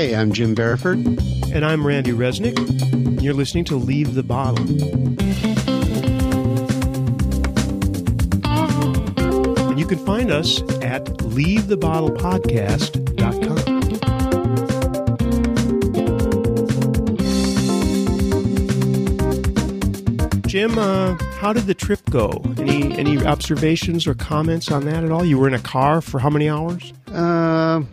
Hey, I'm Jim Barriford. And I'm Randy Resnick. You're listening to Leave the Bottle. And you can find us at leavethebottlepodcast.com. Jim, uh, how did the trip go? Any any observations or comments on that at all? You were in a car for how many hours? Uh,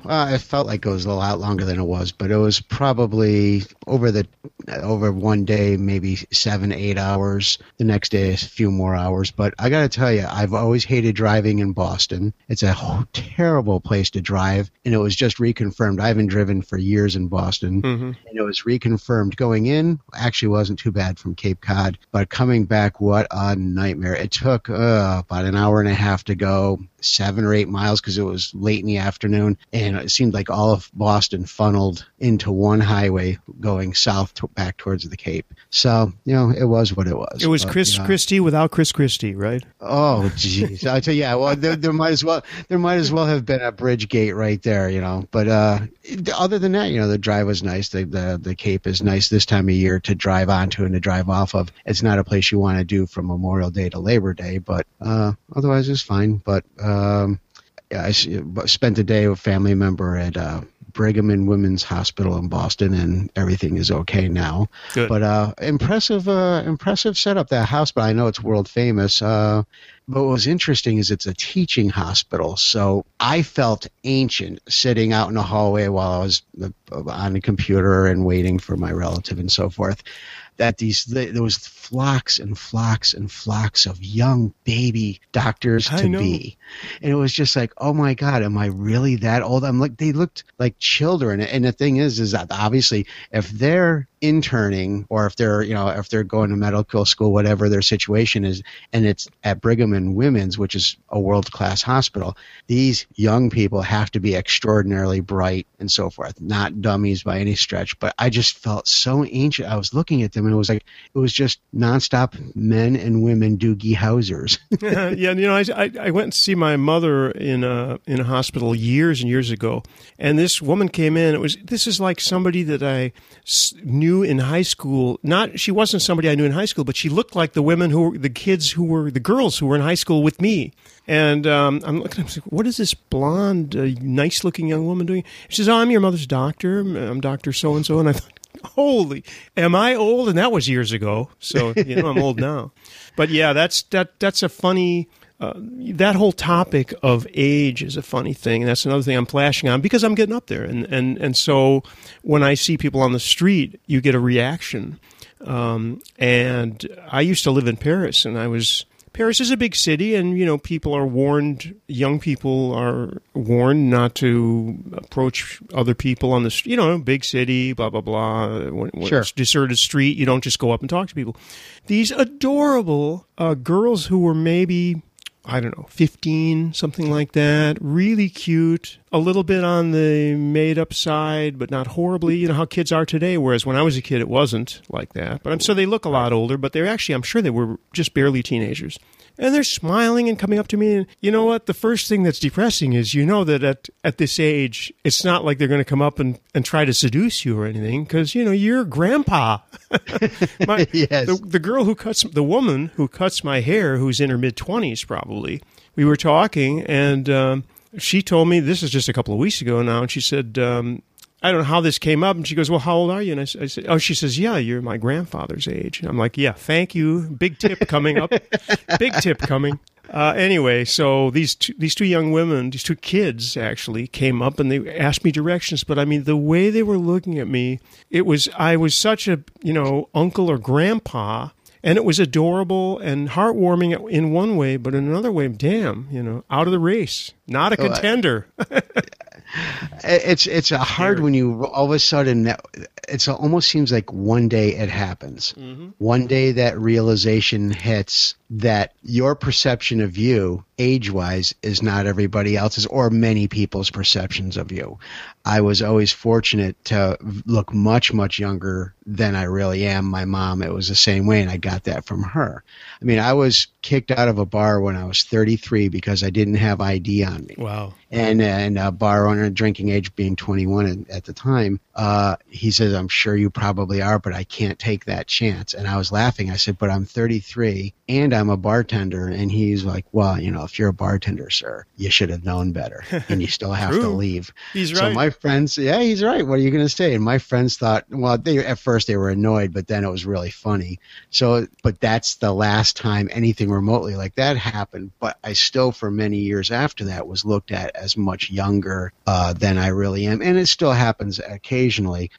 well, uh, it felt like it was a lot longer than it was, but it was probably over the over one day, maybe seven, eight hours. The next day, a few more hours. But I got to tell you, I've always hated driving in Boston. It's a terrible place to drive, and it was just reconfirmed. I haven't driven for years in Boston, mm-hmm. and it was reconfirmed going in. Actually, wasn't too bad from Cape Cod, but coming back, what a nightmare! It took uh, about an hour and a half to go seven or eight miles because it was late in the afternoon, and it seemed like all of Boston funneled into one highway going south to, back towards the Cape. So you know, it was what it was. It was but, Chris Christie without Chris Christie, right? Oh, jeez! I tell you, yeah. Well, there, there, might as well there might as well have been a bridge gate right there, you know. But uh, other than that, you know, the drive was nice. The, the the Cape is nice this time of year to drive onto and to drive off of. It's not a place you want to do from Memorial Day to Labor Day, but uh, otherwise it's fine. But um, I spent a day with a family member at uh, Brigham and Women's Hospital in Boston, and everything is okay now. Good. But uh, impressive, uh, impressive setup. That house. But I know it's world famous. Uh, but what was interesting is it's a teaching hospital, so I felt ancient sitting out in the hallway while I was uh, on the computer and waiting for my relative and so forth that these there was flocks and flocks and flocks of young baby doctors to be, and it was just like, oh my god, am I really that old? I'm like, they looked like children, and the thing is, is that obviously if they're interning or if they're you know if they're going to medical school whatever their situation is and it's at brigham and women's which is a world class hospital these young people have to be extraordinarily bright and so forth not dummies by any stretch but i just felt so ancient i was looking at them and it was like it was just nonstop men and women Doogie Howsers yeah you know I, I, I went to see my mother in a in a hospital years and years ago and this woman came in it was this is like somebody that i knew knew in high school. Not she wasn't somebody I knew in high school, but she looked like the women who were the kids who were the girls who were in high school with me. And um, I'm looking. I'm like, what is this blonde, uh, nice-looking young woman doing? She says, "Oh, I'm your mother's doctor. I'm Doctor So and So." And I thought, "Holy, am I old?" And that was years ago. So you know, I'm old now. But yeah, that's that. That's a funny uh, that whole topic of age is a funny thing. And that's another thing I'm flashing on because I'm getting up there. And, and, and so when I see people on the street, you get a reaction. Um, and I used to live in Paris and I was, Paris is a big city and, you know, people are warned, young people are warned not to approach other people on the street, you know, big city, blah, blah, blah. When, when sure. it's deserted street, you don't just go up and talk to people. These adorable uh, girls who were maybe I don't know, 15, something like that. Really cute. A little bit on the made up side, but not horribly. You know how kids are today, whereas when I was a kid, it wasn't like that. But I'm, so they look a lot older, but they're actually, I'm sure they were just barely teenagers and they're smiling and coming up to me. And you know what? The first thing that's depressing is you know that at, at this age, it's not like they're going to come up and, and try to seduce you or anything because, you know, you're grandpa. my, yes. The, the girl who cuts, the woman who cuts my hair, who's in her mid 20s probably, we were talking and, um, she told me this is just a couple of weeks ago now, and she said, um, I don't know how this came up. And she goes, Well, how old are you? And I, I said, Oh, she says, Yeah, you're my grandfather's age. And I'm like, Yeah, thank you. Big tip coming up. Big tip coming. Uh, anyway, so these two, these two young women, these two kids actually came up and they asked me directions. But I mean, the way they were looking at me, it was I was such a you know uncle or grandpa, and it was adorable and heartwarming in one way, but in another way, damn, you know, out of the race, not a contender. it's it's a hard when you all of a sudden it's almost seems like one day it happens. Mm-hmm. One day that realization hits that your perception of you age wise is not everybody else's or many people's perceptions of you. I was always fortunate to look much, much younger than I really am. My mom, it was the same way, and I got that from her. I mean, I was kicked out of a bar when I was 33 because I didn't have ID on me. Wow. And and a bar owner, drinking age being 21 at the time, uh, he says, "I'm sure you probably are, but I can't take that chance." And I was laughing. I said, "But I'm 33 and I'm a bartender." And he's like, "Well, you know, if you're a bartender, sir, you should have known better, and you still have to leave." He's so right. my friends, yeah, he's right. What are you going to say? And my friends thought, well, they at first they were annoyed, but then it was really funny. So, but that's the last time anything remotely like that happened. But I still, for many years after that, was looked at as much younger uh, than I really am, and it still happens occasionally.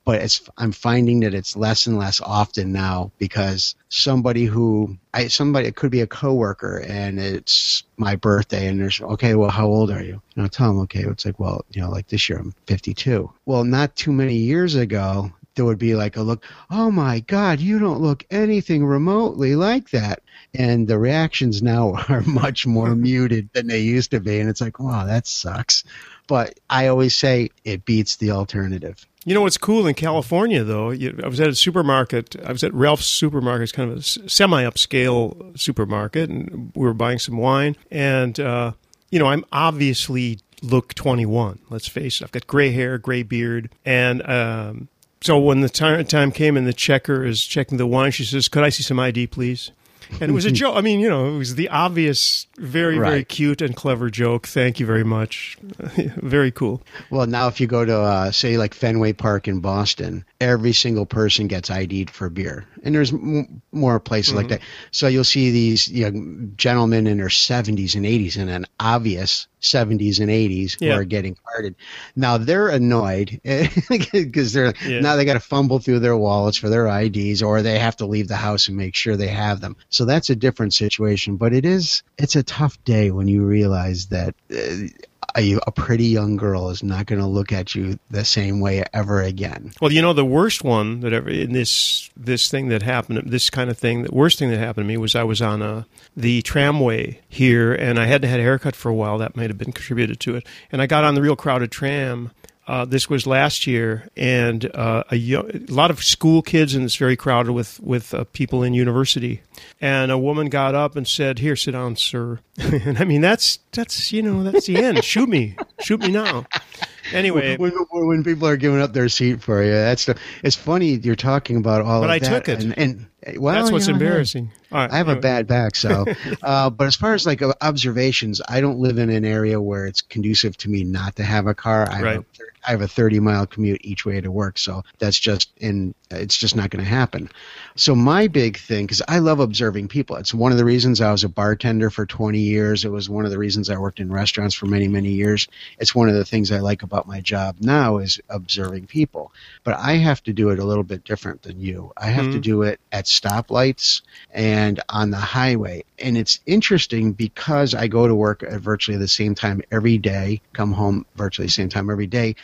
But it's I'm finding that it's less and less often now because somebody who I somebody it could be a coworker and it's my birthday and there's okay well how old are you? And I'll tell them okay it's like well you know like this year I'm 52 well not too many years ago there would be like a look oh my god you don't look anything remotely like that. And the reactions now are much more muted than they used to be. And it's like wow that sucks but I always say it beats the alternative you know what's cool in California, though? I was at a supermarket. I was at Ralph's supermarket. It's kind of a semi-upscale supermarket, and we were buying some wine. And uh, you know, I'm obviously look 21. Let's face it. I've got gray hair, gray beard, and um, so when the time, time came and the checker is checking the wine, she says, "Could I see some ID, please?" And it was a joke. I mean, you know, it was the obvious, very, right. very cute and clever joke. Thank you very much. very cool. Well, now if you go to, uh, say, like Fenway Park in Boston, every single person gets ID'd for beer, and there's m- more places mm-hmm. like that. So you'll see these you know, gentlemen in their 70s and 80s and an obvious 70s and 80s yeah. who are getting carded. Now they're annoyed because they're yeah. now they got to fumble through their wallets for their IDs, or they have to leave the house and make sure they have them. So that's a different situation. But it is it's a tough day when you realize that. Uh, a, a, pretty young girl is not going to look at you the same way ever again. Well, you know, the worst one that ever in this this thing that happened, this kind of thing, the worst thing that happened to me was I was on a, uh, the tramway here, and I hadn't had a haircut for a while. That might have been contributed to it. And I got on the real crowded tram, uh, this was last year, and uh, a, young, a, lot of school kids, and it's very crowded with with uh, people in university. And a woman got up and said, "Here, sit down, sir." and I mean, that's that's you know that's the end. Shoot me, shoot me now. Anyway, when, when, people are giving up their seat for you, that's the, it's funny you're talking about all. But I that, took it, and, and well, that's what's you know, embarrassing. I have a bad back, so. uh, but as far as like observations, I don't live in an area where it's conducive to me not to have a car. I right. have a, I have a 30 mile commute each way to work, so that's just in. It's just not going to happen. So my big thing, because I love observing people. It's one of the reasons I was a bartender for 20 years. It was one of the reasons I worked in restaurants for many, many years. It's one of the things I like about my job now is observing people. But I have to do it a little bit different than you. I have mm-hmm. to do it at stoplights and on the highway. And it's interesting because I go to work at virtually the same time every day, come home virtually the same time every day.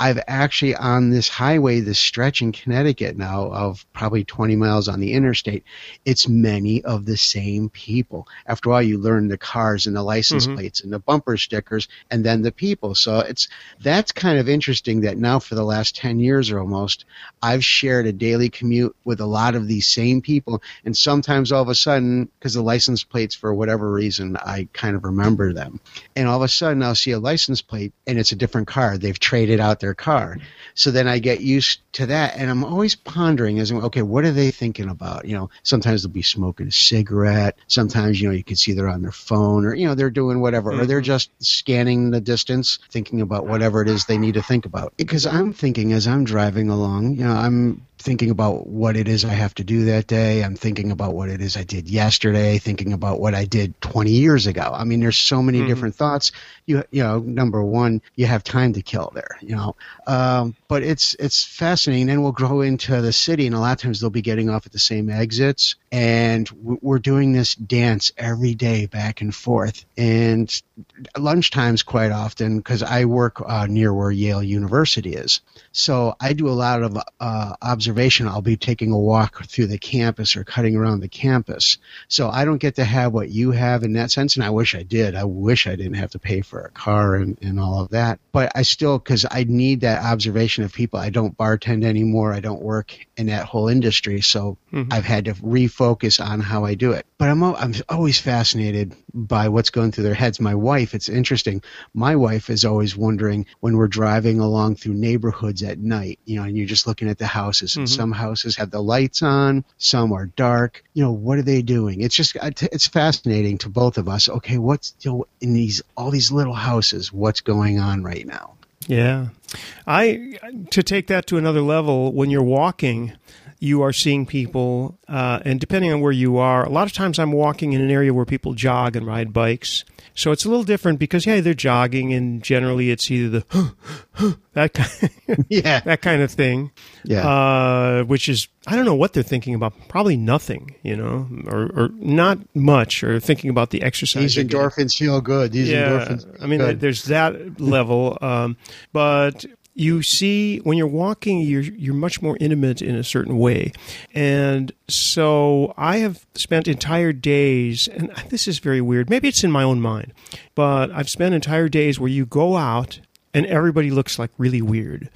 I've actually on this highway, this stretch in Connecticut now of probably 20 miles on the interstate, it's many of the same people. After all, you learn the cars and the license mm-hmm. plates and the bumper stickers and then the people. So it's, that's kind of interesting that now for the last 10 years or almost, I've shared a daily commute with a lot of these same people. And sometimes all of a sudden, because the license plates, for whatever reason, I kind of remember them. And all of a sudden I'll see a license plate and it's a different car. They've traded out their car. So then I get used to that, and I'm always pondering as okay, what are they thinking about? You know, sometimes they'll be smoking a cigarette. Sometimes you know you can see they're on their phone, or you know they're doing whatever, mm-hmm. or they're mm-hmm. just scanning the distance, thinking about whatever it is they need to think about. Because I'm thinking as I'm driving along, you know, I'm thinking about what it is I have to do that day. I'm thinking about what it is I did yesterday, thinking about what I did 20 years ago. I mean, there's so many mm-hmm. different thoughts. You, you know, number one, you have time to kill there, you know. Um, but it's, it's fascinating. Then we'll grow into the city and a lot of times they'll be getting off at the same exits and we're doing this dance every day back and forth. And lunchtimes quite often because I work uh, near where Yale University is. So I do a lot of uh, observations observation, I'll be taking a walk through the campus or cutting around the campus. So I don't get to have what you have in that sense, and I wish I did. I wish I didn't have to pay for a car and, and all of that. But I still, because I need that observation of people. I don't bartend anymore. I don't work in that whole industry, so mm-hmm. I've had to refocus on how I do it. But I'm I'm always fascinated by what's going through their heads. My wife, it's interesting. My wife is always wondering when we're driving along through neighborhoods at night, you know, and you're just looking at the houses, and mm-hmm. some houses have the lights on, some are dark. You know, what are they doing? It's just it's fascinating to both of us. Okay, what's you know, in these all these little houses? What's going on right now? Yeah. I to take that to another level when you're walking you are seeing people, uh, and depending on where you are, a lot of times I'm walking in an area where people jog and ride bikes. So it's a little different because yeah, they're jogging, and generally it's either the that kind, yeah that kind of thing, yeah, uh, which is I don't know what they're thinking about. Probably nothing, you know, or, or not much, or thinking about the exercise. These endorphins feel good. These yeah, endorphins. I mean, good. there's that level, um, but you see when you're walking you're you're much more intimate in a certain way. And so i have spent entire days and this is very weird maybe it's in my own mind but i've spent entire days where you go out and everybody looks like really weird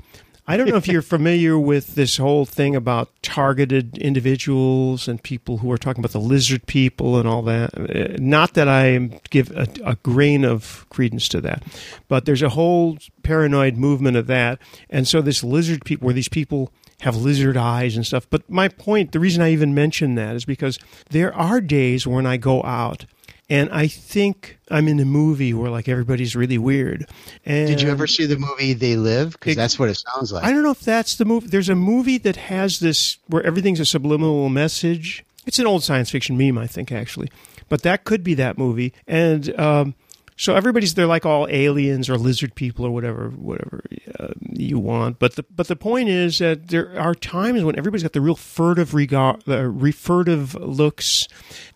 I don't know if you're familiar with this whole thing about targeted individuals and people who are talking about the lizard people and all that. Uh, not that I give a, a grain of credence to that, but there's a whole paranoid movement of that. And so this lizard people, where these people have lizard eyes and stuff. But my point, the reason I even mention that is because there are days when I go out and I think I'm in a movie where like everybody's really weird. And Did you ever see the movie They Live? Because that's what it sounds like. I don't know if that's the movie. There's a movie that has this where everything's a subliminal message. It's an old science fiction meme, I think, actually, but that could be that movie. And um, so everybody's they're like all aliens or lizard people or whatever whatever uh, you want. But the but the point is that there are times when everybody's got the real furtive regard, uh, furtive looks,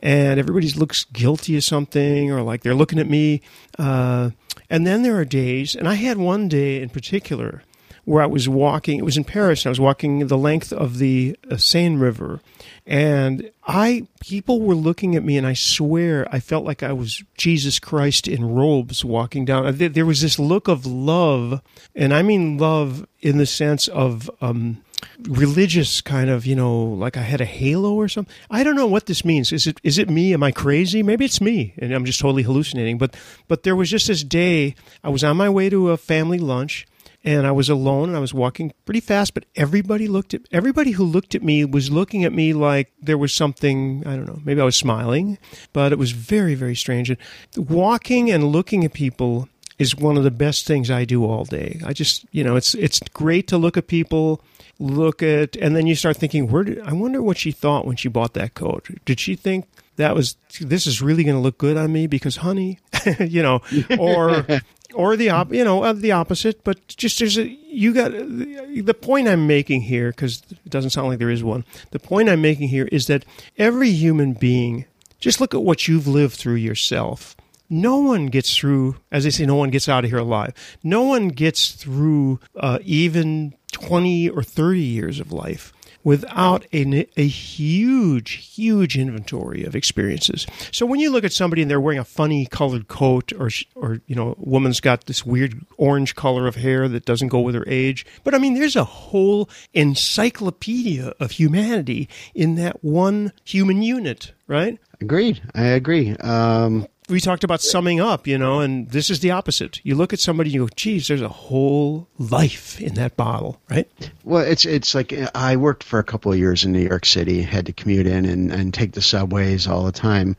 and everybody looks guilty of something or like they're looking at me. Uh, and then there are days, and I had one day in particular where I was walking. It was in Paris, and I was walking the length of the uh, Seine River, and I people were looking at me, and I swear I felt like I was Jesus Christ in robes walking down. There was this look of love, and I mean love in the sense of. Um, religious kind of you know like i had a halo or something i don't know what this means is it is it me am i crazy maybe it's me and i'm just totally hallucinating but but there was just this day i was on my way to a family lunch and I was alone and I was walking pretty fast, but everybody looked at everybody who looked at me was looking at me like there was something, I don't know, maybe I was smiling, but it was very, very strange. And walking and looking at people is one of the best things I do all day. I just, you know, it's it's great to look at people, look at and then you start thinking, where did I wonder what she thought when she bought that coat? Did she think that was this is really going to look good on me because honey, you know, or or the op, you know, uh, the opposite. But just there's a you got the point I'm making here because it doesn't sound like there is one. The point I'm making here is that every human being, just look at what you've lived through yourself. No one gets through, as they say, no one gets out of here alive. No one gets through uh, even 20 or 30 years of life without a, a huge, huge inventory of experiences. So when you look at somebody and they're wearing a funny colored coat, or or you know, a woman's got this weird orange color of hair that doesn't go with her age, but I mean, there's a whole encyclopedia of humanity in that one human unit, right? Agreed. I agree. Um, we talked about summing up, you know, and this is the opposite. You look at somebody, you go, "Geez, there's a whole life in that bottle," right? Well, it's it's like uh, I worked for a couple of years in New York City, had to commute in and, and take the subways all the time,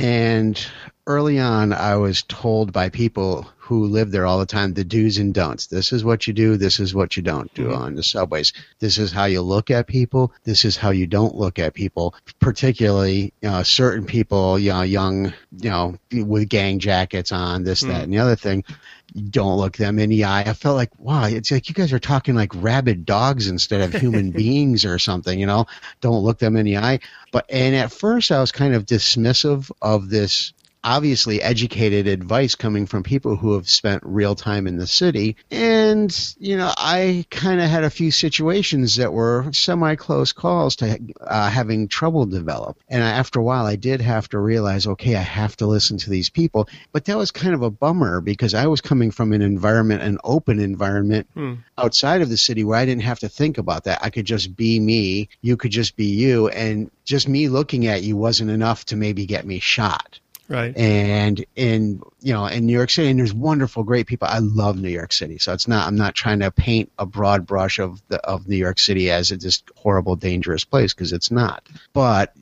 and early on, I was told by people who live there all the time the do's and don'ts. This is what you do. This is what you don't do mm-hmm. on the subways. This is how you look at people. This is how you don't look at people. Particularly, certain people, you know, young, you know, with gang jackets on, this, mm-hmm. that, and the other thing. Don't look them in the eye. I felt like, wow, it's like you guys are talking like rabid dogs instead of human beings or something, you know? Don't look them in the eye. But, and at first I was kind of dismissive of this obviously educated advice coming from people who have spent real time in the city. And, you know, I kind of had a few situations that were semi close calls to uh, having trouble develop. And after a while, I did have to realize, okay, I have to listen to these people. But that was kind of a bummer because I was coming from an environment, an open environment hmm. outside of the city where I didn't have to think about that. I could just be me. You could just be you. And just me looking at you wasn't enough to maybe get me shot. Right. And in you know in New York City, and there's wonderful, great people. I love New York City, so it's not. I'm not trying to paint a broad brush of the of New York City as a just horrible, dangerous place because it's not. But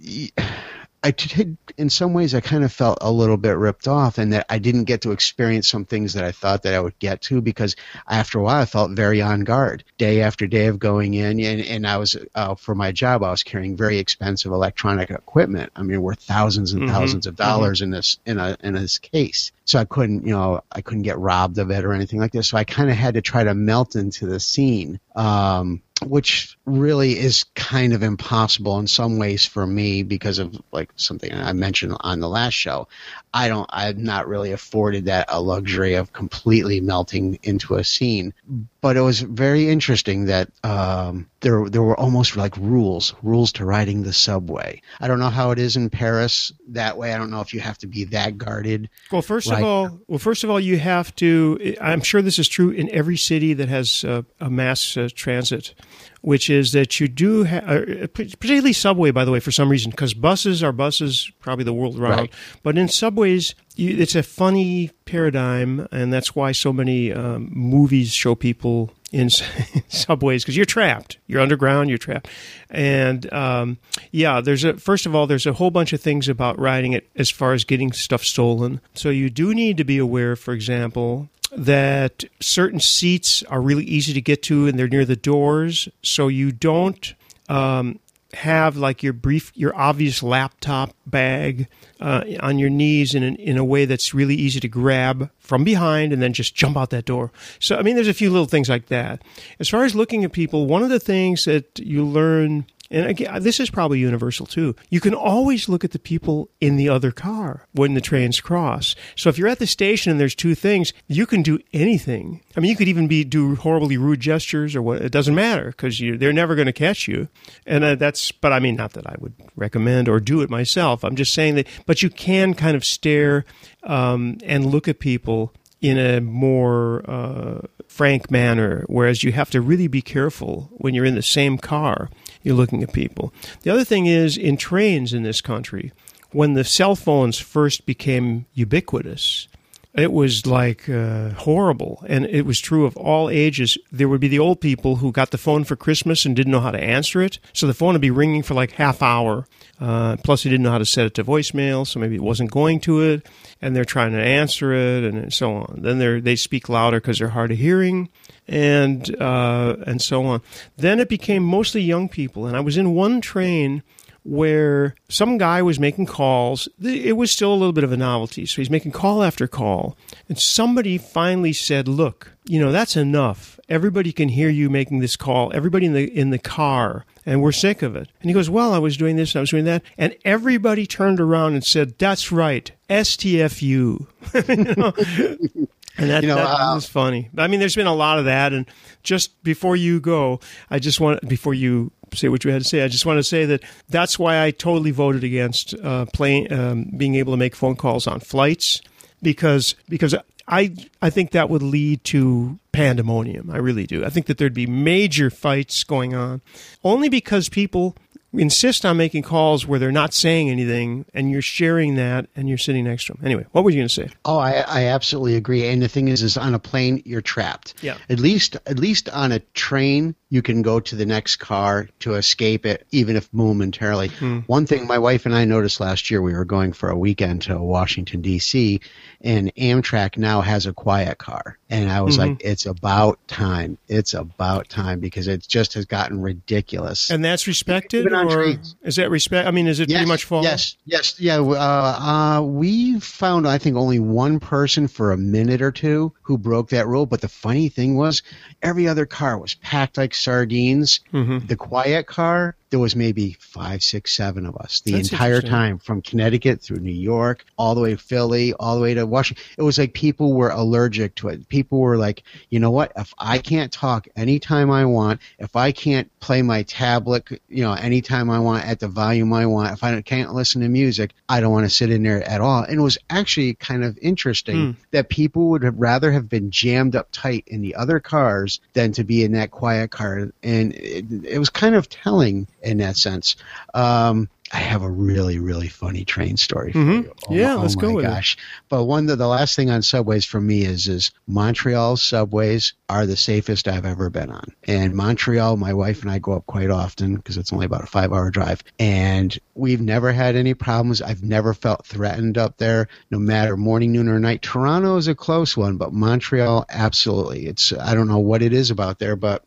I did, in some ways, I kind of felt a little bit ripped off, and that I didn't get to experience some things that I thought that I would get to because after a while, I felt very on guard, day after day of going in, and, and I was uh, for my job, I was carrying very expensive electronic equipment. I mean, worth thousands and mm-hmm. thousands of dollars mm-hmm. in this in a in this case. So I couldn't, you know, I couldn't get robbed of it or anything like this. So I kind of had to try to melt into the scene. Um, which really is kind of impossible in some ways for me because of like something I mentioned on the last show. I don't, I'm not really afforded that a luxury of completely melting into a scene. But it was very interesting that um, there there were almost like rules, rules to riding the subway. I don't know how it is in Paris that way. I don't know if you have to be that guarded. Well, first of all, well, first of all, you have to. I'm sure this is true in every city that has uh, a mass uh, transit which is that you do, ha- uh, particularly subway, by the way, for some reason, because buses are buses probably the world around, right. but in subways, you, it's a funny paradigm, and that's why so many um, movies show people in subways because you're trapped. You're underground. You're trapped, and um, yeah, there's a first of all, there's a whole bunch of things about riding it as far as getting stuff stolen. So you do need to be aware, for example, that certain seats are really easy to get to and they're near the doors, so you don't um, have like your brief, your obvious laptop bag uh, on your knees in an, in a way that's really easy to grab from behind and then just jump out that door. So I mean, there's a few little things like that. As far as looking at people, one of the things that you learn and again, this is probably universal too. You can always look at the people in the other car when the trains cross. So if you're at the station and there's two things, you can do anything. I mean, you could even be do horribly rude gestures or what. It doesn't matter because they're never going to catch you. And uh, that's. But I mean, not that I would recommend or do it myself. I'm just saying that. But you can kind of stare um, and look at people in a more uh, frank manner, whereas you have to really be careful when you're in the same car you're looking at people. The other thing is in trains in this country, when the cell phones first became ubiquitous, it was like uh, horrible. And it was true of all ages. There would be the old people who got the phone for Christmas and didn't know how to answer it. So the phone would be ringing for like half hour. Uh, plus, they didn't know how to set it to voicemail, so maybe it wasn't going to it. And they're trying to answer it and so on. Then they they speak louder because they're hard of hearing and uh, and so on. Then it became mostly young people, and I was in one train where some guy was making calls. It was still a little bit of a novelty, so he's making call after call, and somebody finally said, "Look, you know that's enough. Everybody can hear you making this call. Everybody in the in the car." And we're sick of it. And he goes, Well, I was doing this and I was doing that. And everybody turned around and said, That's right, STFU. you know? And that, you know, that uh, was funny. I mean, there's been a lot of that. And just before you go, I just want, before you say what you had to say, I just want to say that that's why I totally voted against uh, playing, um, being able to make phone calls on flights because, because I, I think that would lead to pandemonium. I really do. I think that there'd be major fights going on only because people insist on making calls where they're not saying anything and you're sharing that and you're sitting next to them. Anyway, what were you going to say? Oh, I, I absolutely agree. And the thing is, is on a plane, you're trapped. Yeah. At least, at least on a train, you can go to the next car to escape it, even if momentarily. Hmm. One thing my wife and I noticed last year, we were going for a weekend to Washington, D.C., and Amtrak now has a quiet car. And I was mm-hmm. like, it's about time. It's about time because it just has gotten ridiculous. And that's respected? or trains. Is that respect? I mean, is it yes, pretty much full? Yes, yes, yeah. Uh, uh, we found, I think, only one person for a minute or two who broke that rule. But the funny thing was, every other car was packed like sardines. Mm-hmm. The quiet car there was maybe five, six, seven of us the That's entire time from Connecticut through New York, all the way to Philly, all the way to Washington. It was like people were allergic to it. People were like, you know what? If I can't talk anytime I want, if I can't play my tablet, you know, anytime I want at the volume I want, if I can't listen to music, I don't want to sit in there at all. And it was actually kind of interesting hmm. that people would have rather have been jammed up tight in the other cars than to be in that quiet car. And it, it was kind of telling in that sense. Um, I have a really, really funny train story for Mhm. you. Oh, Yeah, oh let's go with it. gosh. But one of the last thing on subways for me is is Montreal subways are the safest I've ever been on. And Montreal, my wife and I go up quite often because it's only about a five hour drive. And we've never had any problems. I've never felt threatened up there, no matter morning, noon, or night. Toronto is a close one, but Montreal, absolutely. It's I don't know what it is about there, but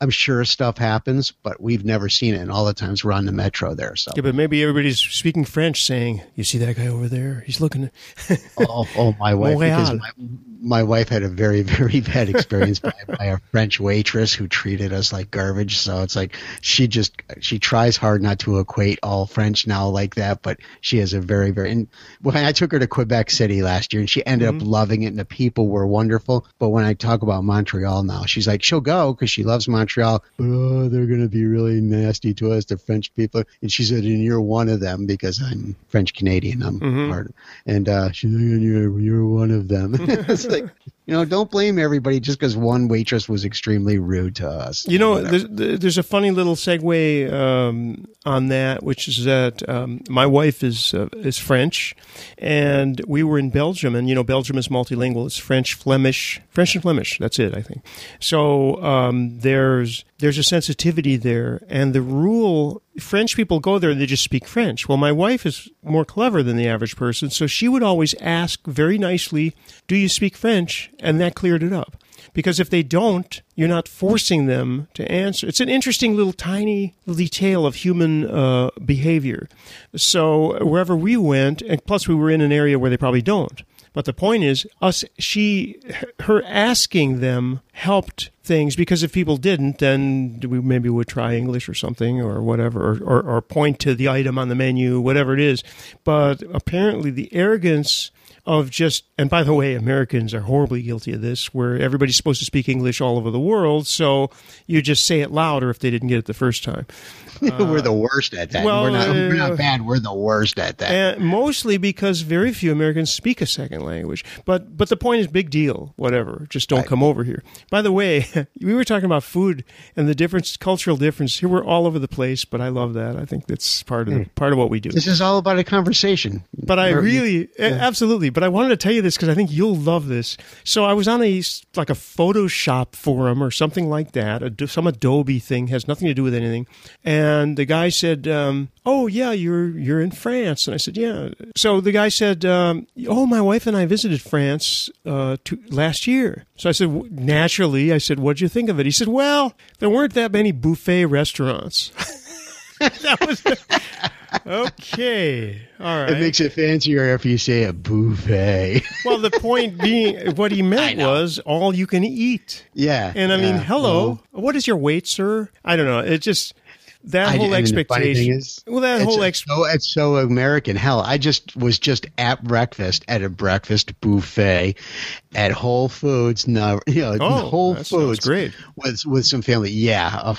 I'm sure stuff happens, but we've never seen it. And all the times we're on the metro there. So Yeah, but maybe everybody's speaking French, saying, "You see that guy over there? He's looking." oh, oh, my wife, because my, my wife had a very, very bad experience by, by a French waitress who treated us like garbage. So it's like she just she tries hard not to equate all French now like that, but she has a very, very. And when I took her to Quebec City last year, and she ended Mm-hmm. up loving it, and the people were wonderful. But when I talk about Montreal now, she's like, she'll go because she loves Montreal, but oh, they're going to be really nasty to us, the French people. And she said, and you're one of them because I'm French Canadian. I'm Mhm. part. And uh, she's like, and you're you're one of them. it's like you know, don't blame everybody just because one waitress was extremely rude to us. You know, there's, there's a funny little segue um, on that, which is that um, my wife is uh, is French, and we were in Belgium, and you know, Belgium is multilingual. It's French, Flemish, French and Flemish. That's it, I think. So um, there's there's a sensitivity there, and the rule. French people go there and they just speak French. Well, my wife is more clever than the average person, so she would always ask very nicely, "Do you speak French?" And that cleared it up because if they don't, you're not forcing them to answer. It's an interesting little tiny detail of human uh, behavior. So wherever we went, and plus we were in an area where they probably don't. But the point is, us she her asking them helped things because if people didn't, then we maybe would try English or something or whatever, or, or, or point to the item on the menu, whatever it is. But apparently, the arrogance of just and by the way americans are horribly guilty of this where everybody's supposed to speak english all over the world so you just say it louder if they didn't get it the first time we're the worst at that. well, we're not we're uh, not bad. We're the worst at that. and mostly because very few americans speak a second language but but the point is big deal whatever just don't come over here by the way we were talking about food and the difference cultural difference here we're all over the place but i love that i think that's part of the, part of what we do this is all about a conversation. But I We're- really, a- absolutely. But I wanted to tell you this because I think you'll love this. So I was on a like a Photoshop forum or something like that, some Adobe thing has nothing to do with anything. And the guy said, um, "Oh yeah, you're you're in France." And I said, "Yeah." So the guy said, um, "Oh, my wife and I visited France uh, to, last year." So I said, "Naturally," I said, "What'd you think of it?" He said, "Well, there weren't that many buffet restaurants." that was okay. All right. It makes it fancier if you say a buffet. Well, the point being, what he meant was all you can eat. yeah. And I mean, hello, Well, what is your weight, sir? I don't know. It just that I- whole and the funny expectation. is, well, that whole it's ex. so it's so American. Hell, I just was just at breakfast at a breakfast buffet at Whole Foods. No, you know, Oh, Whole Foods great. with with some family. Yeah, ugh,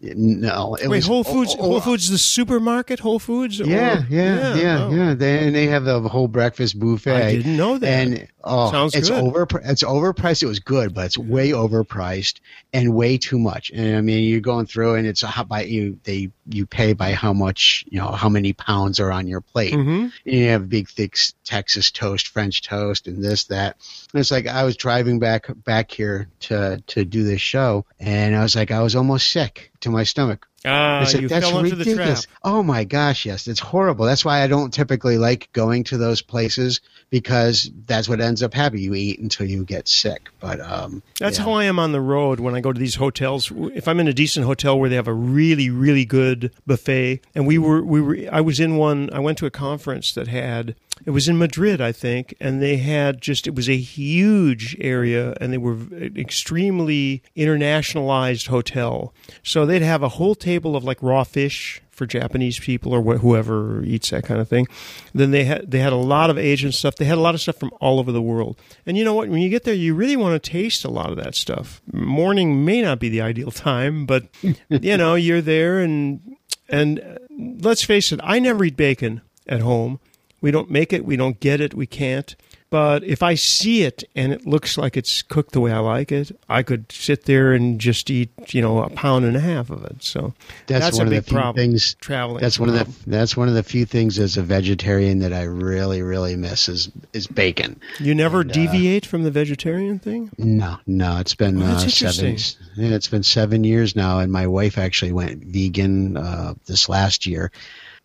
no, it Wait, was Whole oh, Foods. oh, oh, Whole Foods, the supermarket. Whole Foods. or- Yeah, yeah, yeah, oh. yeah. They, and they have the whole breakfast buffet. I didn't know that. And oh, Sounds it's good. over. It's overpriced. It was good, but it's way overpriced and way too much. And I mean, you're going through, and it's how by you they you pay by how much you know how many pounds are on your plate. Mhm. And you have big thick Texas toast, French toast, and this that. And it's like I was driving back back here to to do this show, and I was like I was almost sick to my stomach. Ah, I said, you that's fell into the ridiculous. trap. Oh my gosh, yes, it's horrible. That's why I don't typically like going to those places because that's what ends up happening. You eat until you get sick. But um, That's yeah. how I am on the road when I go to these hotels. If I'm in a decent hotel where they have a really, really good buffet, and we were, we were, I was in one. I went to a conference that had it was in Madrid, I think, and they had just it was a huge area, and they were an extremely internationalized hotel. So they'd have a whole table of like raw fish for Japanese people or wh- whoever eats that kind of thing. Then they had they had a lot of Asian stuff. They had a lot of stuff from all over the world. And you know what? When you get there, you really want to taste a lot of that stuff. Morning may not be the ideal time, but you know you're there and and uh, let's face it, I never eat bacon at home. We don't make it. We don't get it. We can't. But if I see it and it looks like it's cooked the way I like it, I could sit there and just eat, you know, a pound and a half of it. So that's, that's one a of big the few problem. things. traveling. That's one of the that's one of the few things as a vegetarian that I really really miss is is bacon. You never and, uh, deviate from the vegetarian thing. No, no, it's been Oh, uh, seven. Yeah, it's been seven years now, and my wife actually went vegan uh, this last year.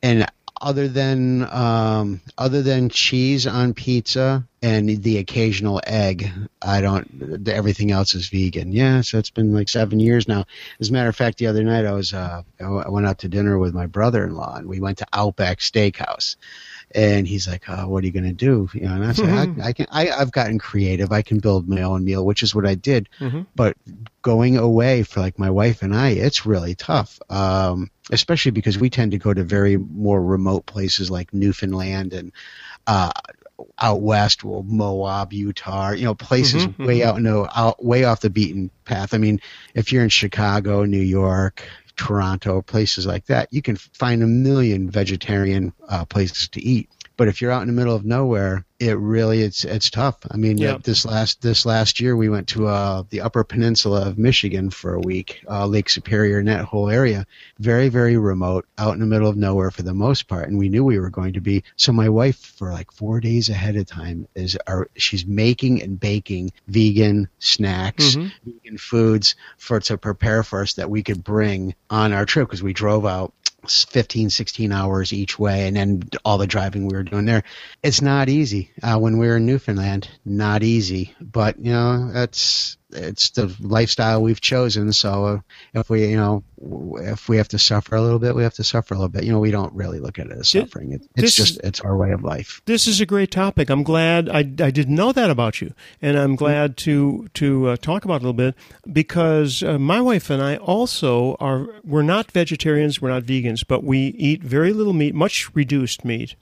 And other than um, other than cheese on pizza and the occasional egg, I don't. Everything else is vegan. Yeah, so it's been like seven years now. As a matter of fact, the other night I was uh, I went out to dinner with my brother-in-law, and we went to Outback Steakhouse. And he's like, oh, "What are you going to do?" You know, and I said, I, "I can. I, I've gotten creative. I can build my own meal, which is what I did. Mhm. But going away for like my wife and I, it's really tough. Um, especially because we tend to go to very more remote places like Newfoundland and uh, out west, well, Moab, Utah, you know, places Mhm, way mhm. out, no, out, way off the beaten path. I mean, if you're in Chicago, New York, Toronto, places like that, you can find a million vegetarian uh, places to eat. But if you're out in the middle of nowhere, it really it's it's tough. I mean, uh, this last this last year we went to uh, the Upper Peninsula of Michigan for a week, uh, Lake Superior and that whole area, very very remote, out in the middle of nowhere for the most part, and we knew we were going to be. So my wife, for like four days ahead of time, is our she's making and baking vegan snacks, Mhm. vegan foods for to prepare for us that we could bring on our trip because we drove out 15 16 hours each way and then all the driving we were doing there it's not easy uh, when we were in newfoundland not easy. But you know that's it's the lifestyle we've chosen. So uh, if we you know if we have to suffer a little bit we have to suffer a little bit you know we don't really look at it as suffering it, this it's just it's our way of life This is a great topic. I'm glad I, I didn't know that about you, and I'm glad to to uh, talk about it a little bit because uh, my wife and I also are we're not vegetarians, we're not vegans, but we eat very little meat, much reduced meat.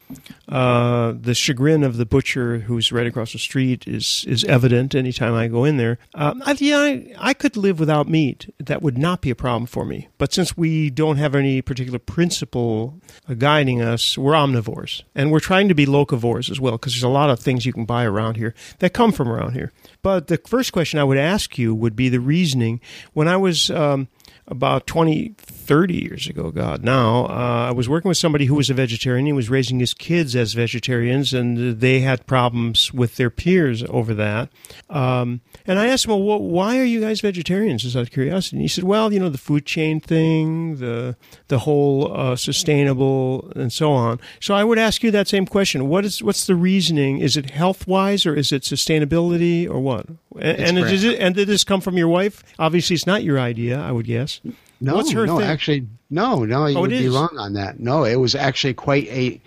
Uh, the chagrin of the butcher who's right across the street is is evident anytime I go in there. Um, I, yeah, I, I could live without meat. That would not be a problem for me. But since we don't have any particular principle guiding us, we're omnivores, and we're trying to be locavores as well because there's a lot of things you can buy around here that come from around here. But the first question I would ask you would be the reasoning. When I was um, about 20, 30 years ago, God, now, uh, I was working with somebody who was a vegetarian. He was raising his kids as vegetarians, and they had problems with their peers over that. Um, and I asked him, well, why are you guys vegetarians? Just out of curiosity. And he said, well, you know, the food chain thing, the, the whole uh, sustainable, and so on. So I would ask you that same question. What is, what's the reasoning? Is it health wise, or is it sustainability, or what? And, and, for- is it, and did this come from your wife? Obviously, it's not your idea, I would guess. No, What's her no, thing? actually, no, no, you Oh, it would be is? wrong on that. No, it was actually quite a.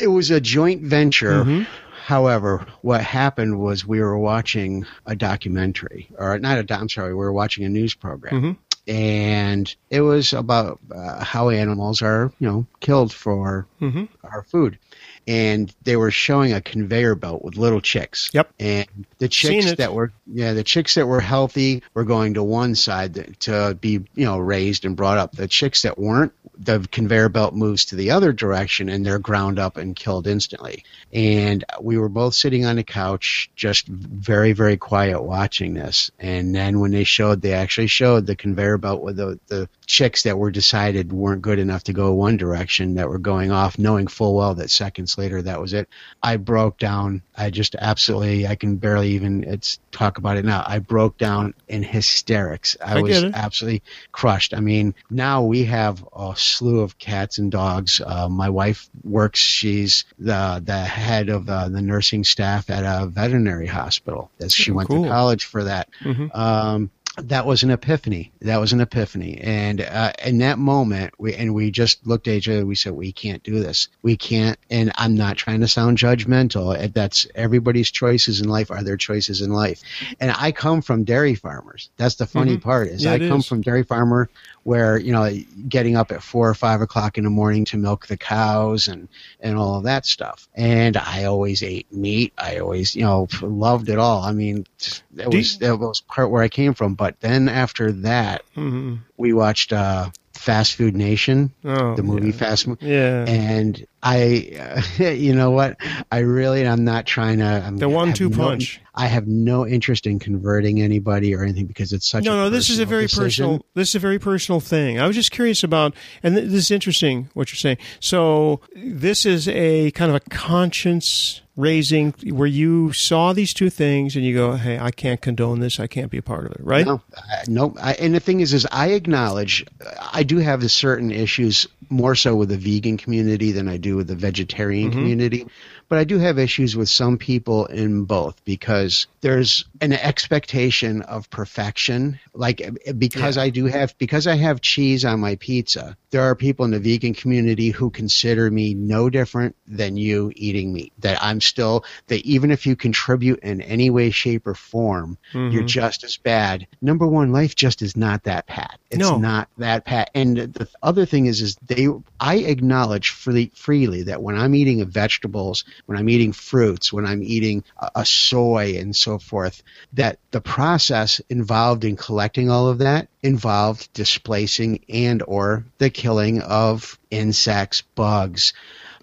It was a joint venture. Mm-hmm. However, what happened was we were watching a documentary, or not a. doc- I'm sorry, we were watching a news program, Mhm. and it was about uh, how animals are, you know, killed for hmm our food. And they were showing a conveyor belt with little chicks. Yep. And the chicks that were yeah, the chicks that were healthy were going to one side to be, you know, raised and brought up. The chicks that weren't, the conveyor belt moves to the other direction and they're ground up and killed instantly. And we were both sitting on the couch, just very, very quiet watching this. And then when they showed, they actually showed the conveyor belt with the, the chicks that were decided weren't good enough to go one direction that were going off, knowing full well that seconds later that was it. I broke down. I just absolutely, I can barely even it's talk about it now. I broke down in hysterics. I, I was absolutely crushed. I mean, now we have a slew of cats and dogs. Uh, my wife works. She's the the head of uh, the nursing staff at a veterinary hospital. That she Oh, went cool. to college for that. Mhm. Um, that was an epiphany. That was an epiphany, and uh, in that moment, we and we just looked at each other. We said, "We can't do this. We can't." And I'm not trying to sound judgmental. That's everybody's choices in life are their choices in life. And I come from dairy farmers. That's the funny mm-hmm. part is yeah, I come is. from dairy farmer where you know getting up at four or five o'clock in the morning to milk the cows and and all of that stuff. And I always ate meat. I always you know loved it all. I mean, that was that was part where I came from. But then after that, mm-hmm. we watched uh, Fast Food Nation, oh, the movie yeah. Fast Food, yeah. and I, uh, you know what, I really, I'm not trying to. I'm, the one-two no, punch. I have no interest in converting anybody or anything because it's such. No, a no. This is a very decision. personal. This is a very personal thing. I was just curious about, and th- this is interesting what you're saying. So this is a kind of a conscience raising where you saw these two things and you go, "Hey, I can't condone this. I can't be a part of it." Right? No, I, no. I, and the thing is, is I acknowledge I do have certain issues more so with the vegan community than I do with the vegetarian Mm-hmm. community. But I do have issues with some people in both because there's an expectation of perfection. Like because Yeah. I do have because I have cheese on my pizza, there are people in the vegan community who consider me no different than you eating meat. That I'm still that even if you contribute in any way, shape, or form, Mm-hmm. you're just as bad. Number one, life just is not that pat. It's No. not that pat. And the other thing is, is they I acknowledge freely, freely that when I'm eating vegetables, when I'm eating fruits, when I'm eating a, a soy and so forth, that the process involved in collecting all of that involved displacing and or the killing of insects, bugs,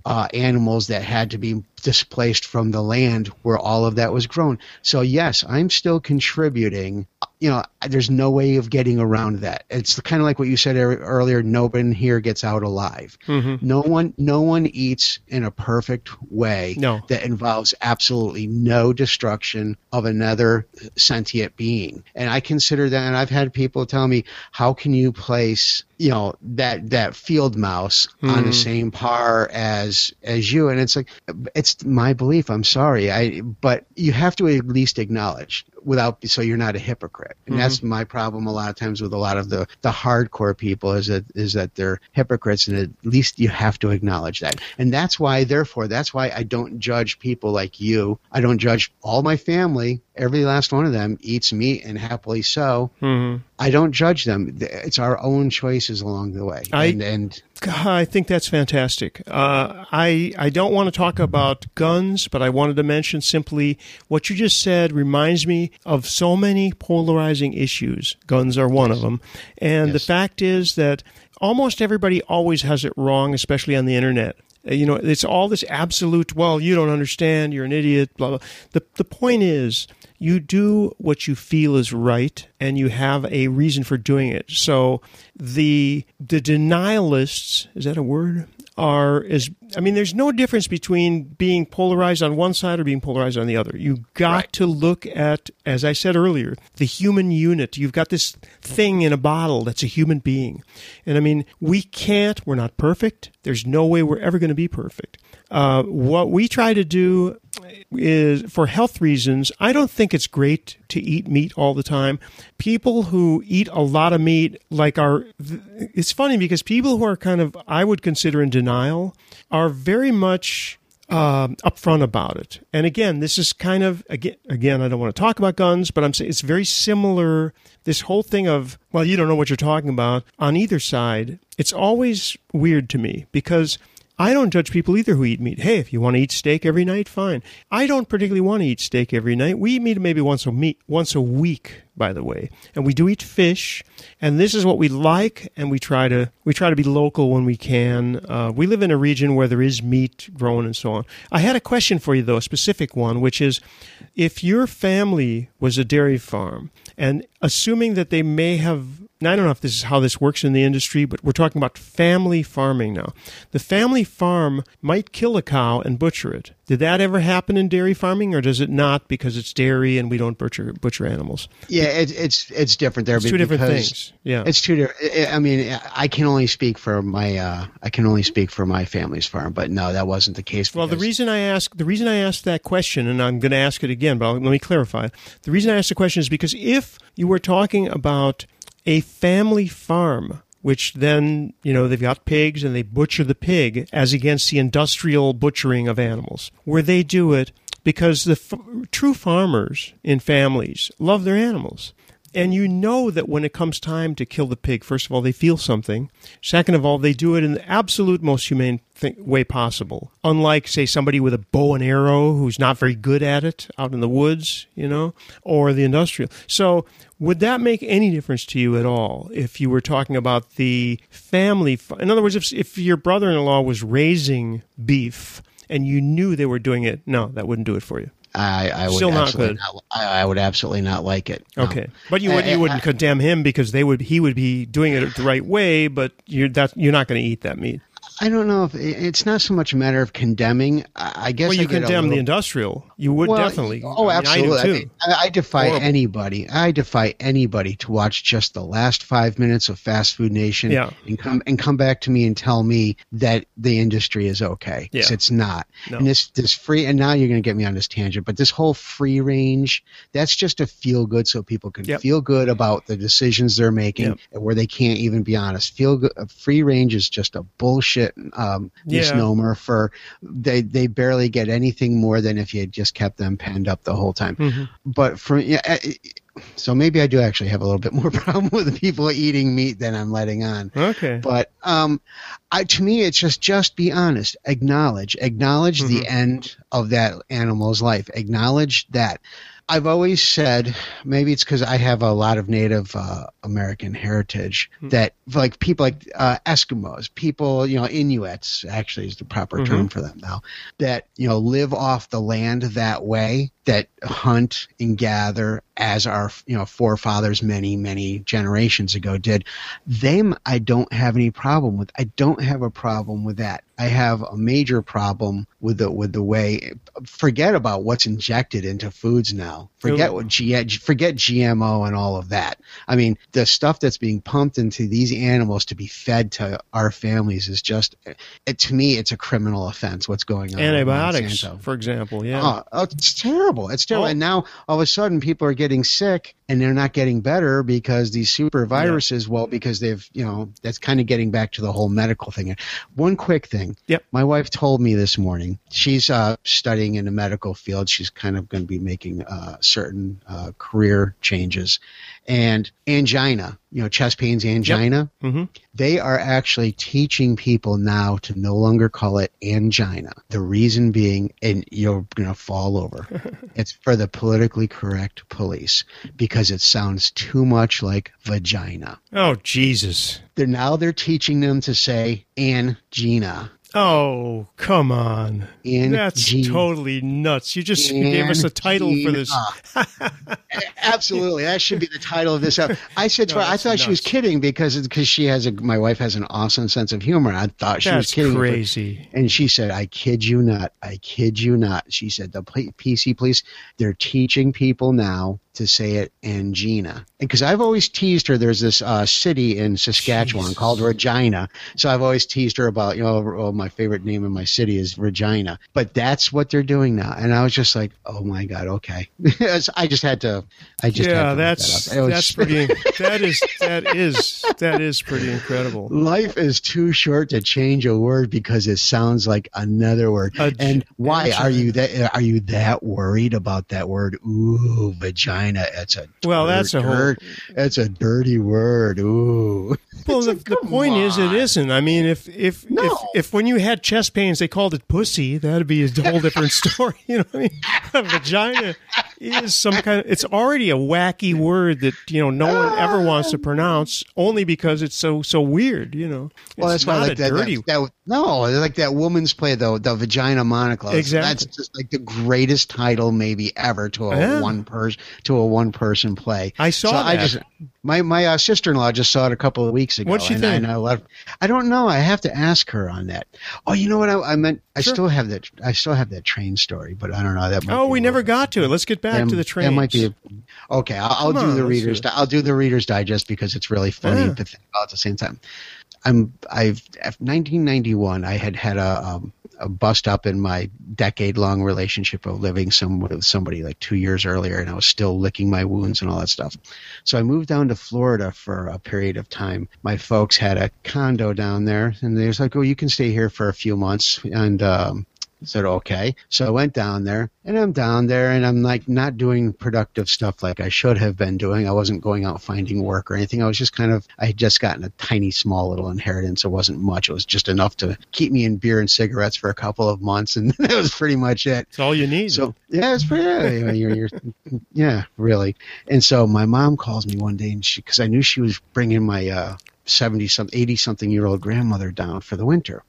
uh, animals that had to be displaced from the land where all of that was grown. So yes, I'm still contributing. You know, there's no way of getting around that. It's kind of like what you said er- earlier. No one here gets out alive. Mm-hmm. No one, no one eats in a perfect way No. that involves absolutely no destruction of another sentient being. And I consider that. And I've had people tell me, "How can you place?" you know that that field mouse on the Mhm. same par as as you and it's like it's my belief i'm sorry i but you have to at least acknowledge without so you're not a hypocrite. And that's my problem a lot of times with a lot of the the hardcore people is that is that they're hypocrites and at least you have to acknowledge that. And that's why therefore that's why i don't judge people like you. I don't judge all my family. Every last one of them eats meat and happily so. Mm-hmm. I don't judge them. It's our own choices along the way. I- and, and I think that's fantastic. Uh, I I don't want to talk about guns, but I wanted to mention simply what you just said reminds me of so many polarizing issues. Guns are one of them, and the fact is that almost everybody always has it wrong, especially on the internet. Uh, You know, it's all this absolute. Well, you don't understand. You're an idiot. Blah blah. The the point is, you do what you feel is right, and you have a reason for doing it. So the the denialists is that a word? Are is I mean, there's no difference between being polarized on one side or being polarized on the other. You got Right. to look at, as I said earlier, the human unit. You've got this thing in a bottle that's a human being, and I mean, we can't. We're not perfect. There's no way we're ever going to be perfect. Uh, what we try to do is for health reasons. I don't think it's great to eat meat all the time. People who eat a lot of meat, like are, it's funny because people who are kind of, I would consider in denial, are very much um, upfront about it. And again, this is kind of again, again, I don't want to talk about guns, but I'm saying it's very similar. This whole thing of well, you don't know what you're talking about on either side. It's always weird to me because I don't judge people either who eat meat. Hey, if you want to eat steak every night, fine. I don't particularly want to eat steak every night. We eat meat maybe once a meat once a week, by the way, and we do eat fish. And this is what we like, and we try to we try to be local when we can. Uh, we live in a region where there is meat grown and so on. I had a question for you though, a specific one, which is, if your family was a dairy farm, and assuming that they may have Now, I don't know if this is how this works in the industry, but we're talking about family farming now. The family farm might kill a cow and butcher it. Did that ever happen in dairy farming, or does it not because it's dairy and we don't butcher butcher animals? Yeah, it, it's it's different there. It's two different things. Yeah, it's two different. I mean, I can only speak for my uh, I can only speak for my family's farm, but no, that wasn't the case. For Well, the reason I ask the reason I asked that question, and I'm going to ask it again, but I'll, let me clarify. The reason I asked the question is because if you were talking about a family farm which then, you know, they've got pigs and they butcher the pig as against the industrial butchering of animals, where they do it because the f- true farmers in families love their animals. And you know that when it comes time to kill the pig, first of all, they feel something. Second of all, they do it in the absolute most humane th- way possible. Unlike, say, somebody with a bow and arrow who's not very good at it out in the woods, you know, or the industrial. So, would that make any difference to you at all if you were talking about the family? In other words, if, if your brother in law was raising beef and you knew they were doing it, no, that wouldn't do it for you. I, I would Still not absolutely good. Not, I, I would absolutely not like it. no. Okay, but you would Uh, you wouldn't condemn him because they would he would be doing it the right way, but you're that you're not going to eat that meat. I don't know if it's not so much a matter of condemning. I I guess Well, you I get a condemn the industrial. You would Well, definitely. Oh, I mean, absolutely. I I, too. I, defy Horrible. anybody. I defy anybody to watch just the last five minutes of Fast Food Nation Yeah. and come and come back to me and tell me that the industry is okay. Yeah. it's not. No. And this this free and now you're going to get me on this tangent, but this whole free range that's just a feel good so people can Yep. feel good about the decisions they're making Yep. and where they can't even be honest. Feel good. Free range is just a bullshit um, Yeah. misnomer for they they barely get anything more than if you had just kept them penned up the whole time. Mhm. But for yeah, I- so maybe I do actually have a little bit more problem with people eating meat than I'm letting on. Okay. But um, I to me it's just just be honest, acknowledge, acknowledge the Mhm. end of that animal's life, acknowledge that. I've always said, maybe it's because I have a lot of Native uh, American heritage, Hmm. that like people like uh, Eskimos, people, you know, Inuits actually is the proper Mhm. term for them now, that, you know, live off the land that way, that hunt and gather as our, you know, forefathers many, many generations ago did. Them, I don't have any problem with. I don't have a problem with that. I have a major problem with the with the way. Forget about what's injected into foods now. Forget Ooh. what G, forget GMO and all of that. I mean, the stuff that's being pumped into these animals to be fed to our families is just, it, to me, it's a criminal offense. What's going on? Antibiotics, for example. Yeah. Oh, oh, it's terrible. It's terrible. Oh. And now all of a sudden people are getting sick and they're not getting better because these super viruses, well, because they've, you know, that's kind of getting back to the whole medical thing. One quick thing. Yep. My wife told me this morning, she's uh, studying in the medical field. She's kind of going to be making uh, certain uh, career changes. And angina, you know, chest pains, angina, hmm they are actually teaching people now to no longer call it angina. The reason being, and you're going to fall over, it's for the politically correct police because it sounds too much like vagina. Oh Jesus. They're now they're teaching them to say angina. Oh come on. That's Angina. totally nuts. You just gave us a title for this. Absolutely, that should be the title of this. I said to No, her, I thought she was kidding because because she has a. My wife has an awesome sense of humor. I thought she was That's kidding. but- crazy. And she said, I kid you not. I kid you not. She said, the PC police, they're teaching people now to say it angina. Because I've always teased her, there's this uh, city in Saskatchewan Jesus. called Regina. So I've always teased her about, you know, oh, my favorite name in my city is Regina. But that's what they're doing now. And I was just like, oh my God, okay. I just had to, I just had to yeah, that's that was- that's pretty. That is that is that is pretty incredible. Life is too short to change a word because it sounds like another word. A- and why are you that? Are you that worried about that word? Ooh, vagina. It's a Well, that's a whole- dirt, It's a dirty word. Ooh. Well, the, like, the point is, it on. isn't. I mean, if if, No. if if when you had chest pains they called it pussy, that'd be a whole different story. You know, what I mean, a vagina is some kind of. It's already a wacky word that you know no one ever wants to pronounce, only because it's so so weird. You know, Well, it's that's why not like a that, dirty. that, that No, like that woman's play though, the vagina monologue. Exactly. That's just like the greatest title maybe ever to a Yeah. one person to a one person play. I saw so I just my my uh, sister in law just saw it a couple of weeks ago. What'd she and, think? I, love, I don't know. I have to ask her on that. Oh, you know what? I, I meant I Sure. still have that. I still have that train story, but I don't know. That Oh, we never got to it. Let's get back that- to the train. That might be a, okay. I'll, I'll do on, the readers. do. I'll do the readers digest because it's really funny Yeah. to think about at the same time. I'm I've 1991. I had had a um, a bust up in my decade long relationship of living some with somebody like two years earlier, and I was still licking my wounds and all that stuff. So I moved down to Florida for a period of time. My folks had a condo down there, and they was like, "Oh, you can stay here for a few months." And um, said, okay. So I went down there and I'm down there and I'm like not doing productive stuff like I should have been doing. I wasn't going out finding work or anything. I was just kind of, I had just gotten a tiny, small little inheritance. It wasn't much. It was just enough to keep me in beer and cigarettes for a couple of months. And that was pretty much it. It's all you need. So yeah, it's pretty. Yeah, you're, you're, yeah, really. And so my mom calls me one day, and she because I knew she was bringing my uh, seventy some, eighty something year old grandmother down for the winter,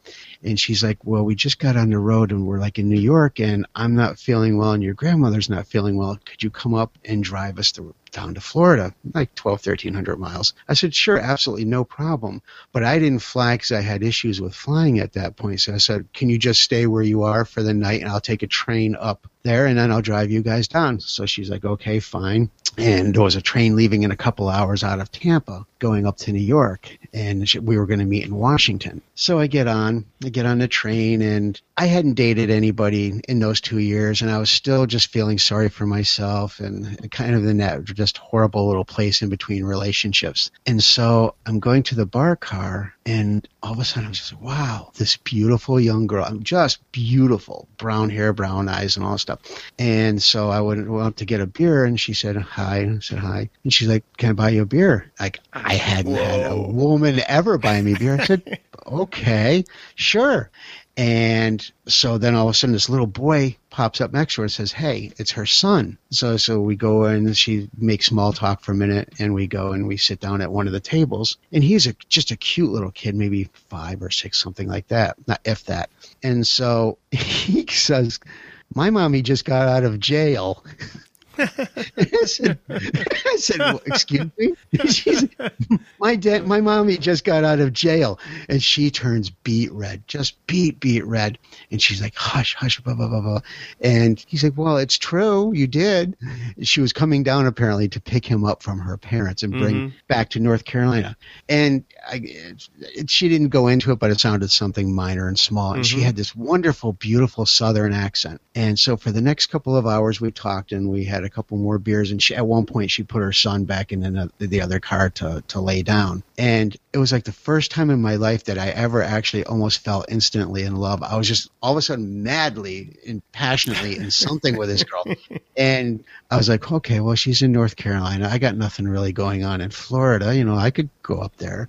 and she's like, "Well, we just got on the road, and we're like in New York, and I'm not feeling well, and your grandmother's not feeling well. Could you come up and drive us to, down to Florida, like 12, 1300 miles?" I said, "Sure, absolutely, no problem." But I didn't fly because I had issues with flying at that point. So I said, "Can you just stay where you are for the night, and I'll take a train up there, and then I'll drive you guys down." So she's like, "Okay, fine." And there was a train leaving in a couple hours out of Tampa, going up to New York, and we were going to meet in Washington. So I get on, I get on the train, and I hadn't dated anybody in those two years, and I was still just feeling sorry for myself and kind of in that just horrible little place in between relationships. And so I'm going to the bar car, and all of a sudden I'm just, wow, this beautiful young girl. I'm just beautiful, brown hair, brown eyes, and all that stuff. And so I went, went up to get a beer, and she said hi. And I said hi, and she's like, "Can I buy you a beer?" Like I hadn't had a woman ever buy me beer. I said, "Okay, sure." And so then all of a sudden, this little boy pops up next to her and says, "Hey, it's her son." So so we go and she makes small talk for a minute, and we go and we sit down at one of the tables, and he's a just a cute little kid, maybe five or six, something like that, not if that. And so he says, "My mommy just got out of jail." I said, I said well, "Excuse me." She's, my dad, my mommy just got out of jail, and she turns beet red, just beet beet red, and she's like, "Hush, hush, blah blah blah blah." And he's like, "Well, it's true, you did." She was coming down apparently to pick him up from her parents and bring Mhm. back to North Carolina, and I, it, it- she didn't go into it, but it sounded something minor and small, and she Mhm. had this wonderful, beautiful Southern accent, and so for the next couple of hours we talked and we had a couple more beers, and she, at one point she put her son back in the, the other car to to lay down, and it was like the first time in my life that I ever actually almost fell instantly in love. I was just all of a sudden madly and passionately in something with this girl, and I was like, okay, well she's in North Carolina. I got nothing really going on in Florida. You know, I could go up there.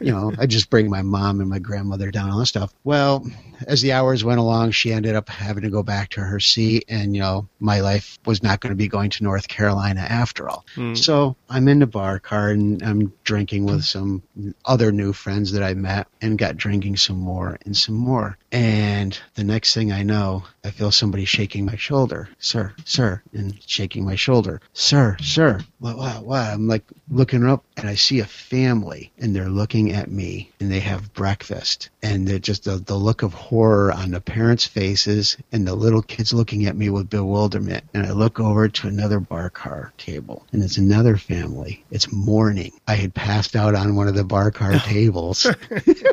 You know, I just bring my mom and my grandmother down and all that stuff. Well, as the hours went along, she ended up having to go back to her seat, and you know, my life was not going to be going to North Carolina after all. Hmm. So I'm in the bar car and I'm drinking with some other new friends that I met and got drinking some more and some more. And the next thing I know, I feel somebody shaking my shoulder. Sir, sir, and shaking my shoulder. Sir, sir. What, what, what? I'm like looking up and I see a family and they're looking at me and they have breakfast. And they're just the, the look of horror on the parents' faces and the little kids looking at me with bewilderment. And I look over to another bar car table and it's another family. It's morning. I had passed out on one of the bar car tables.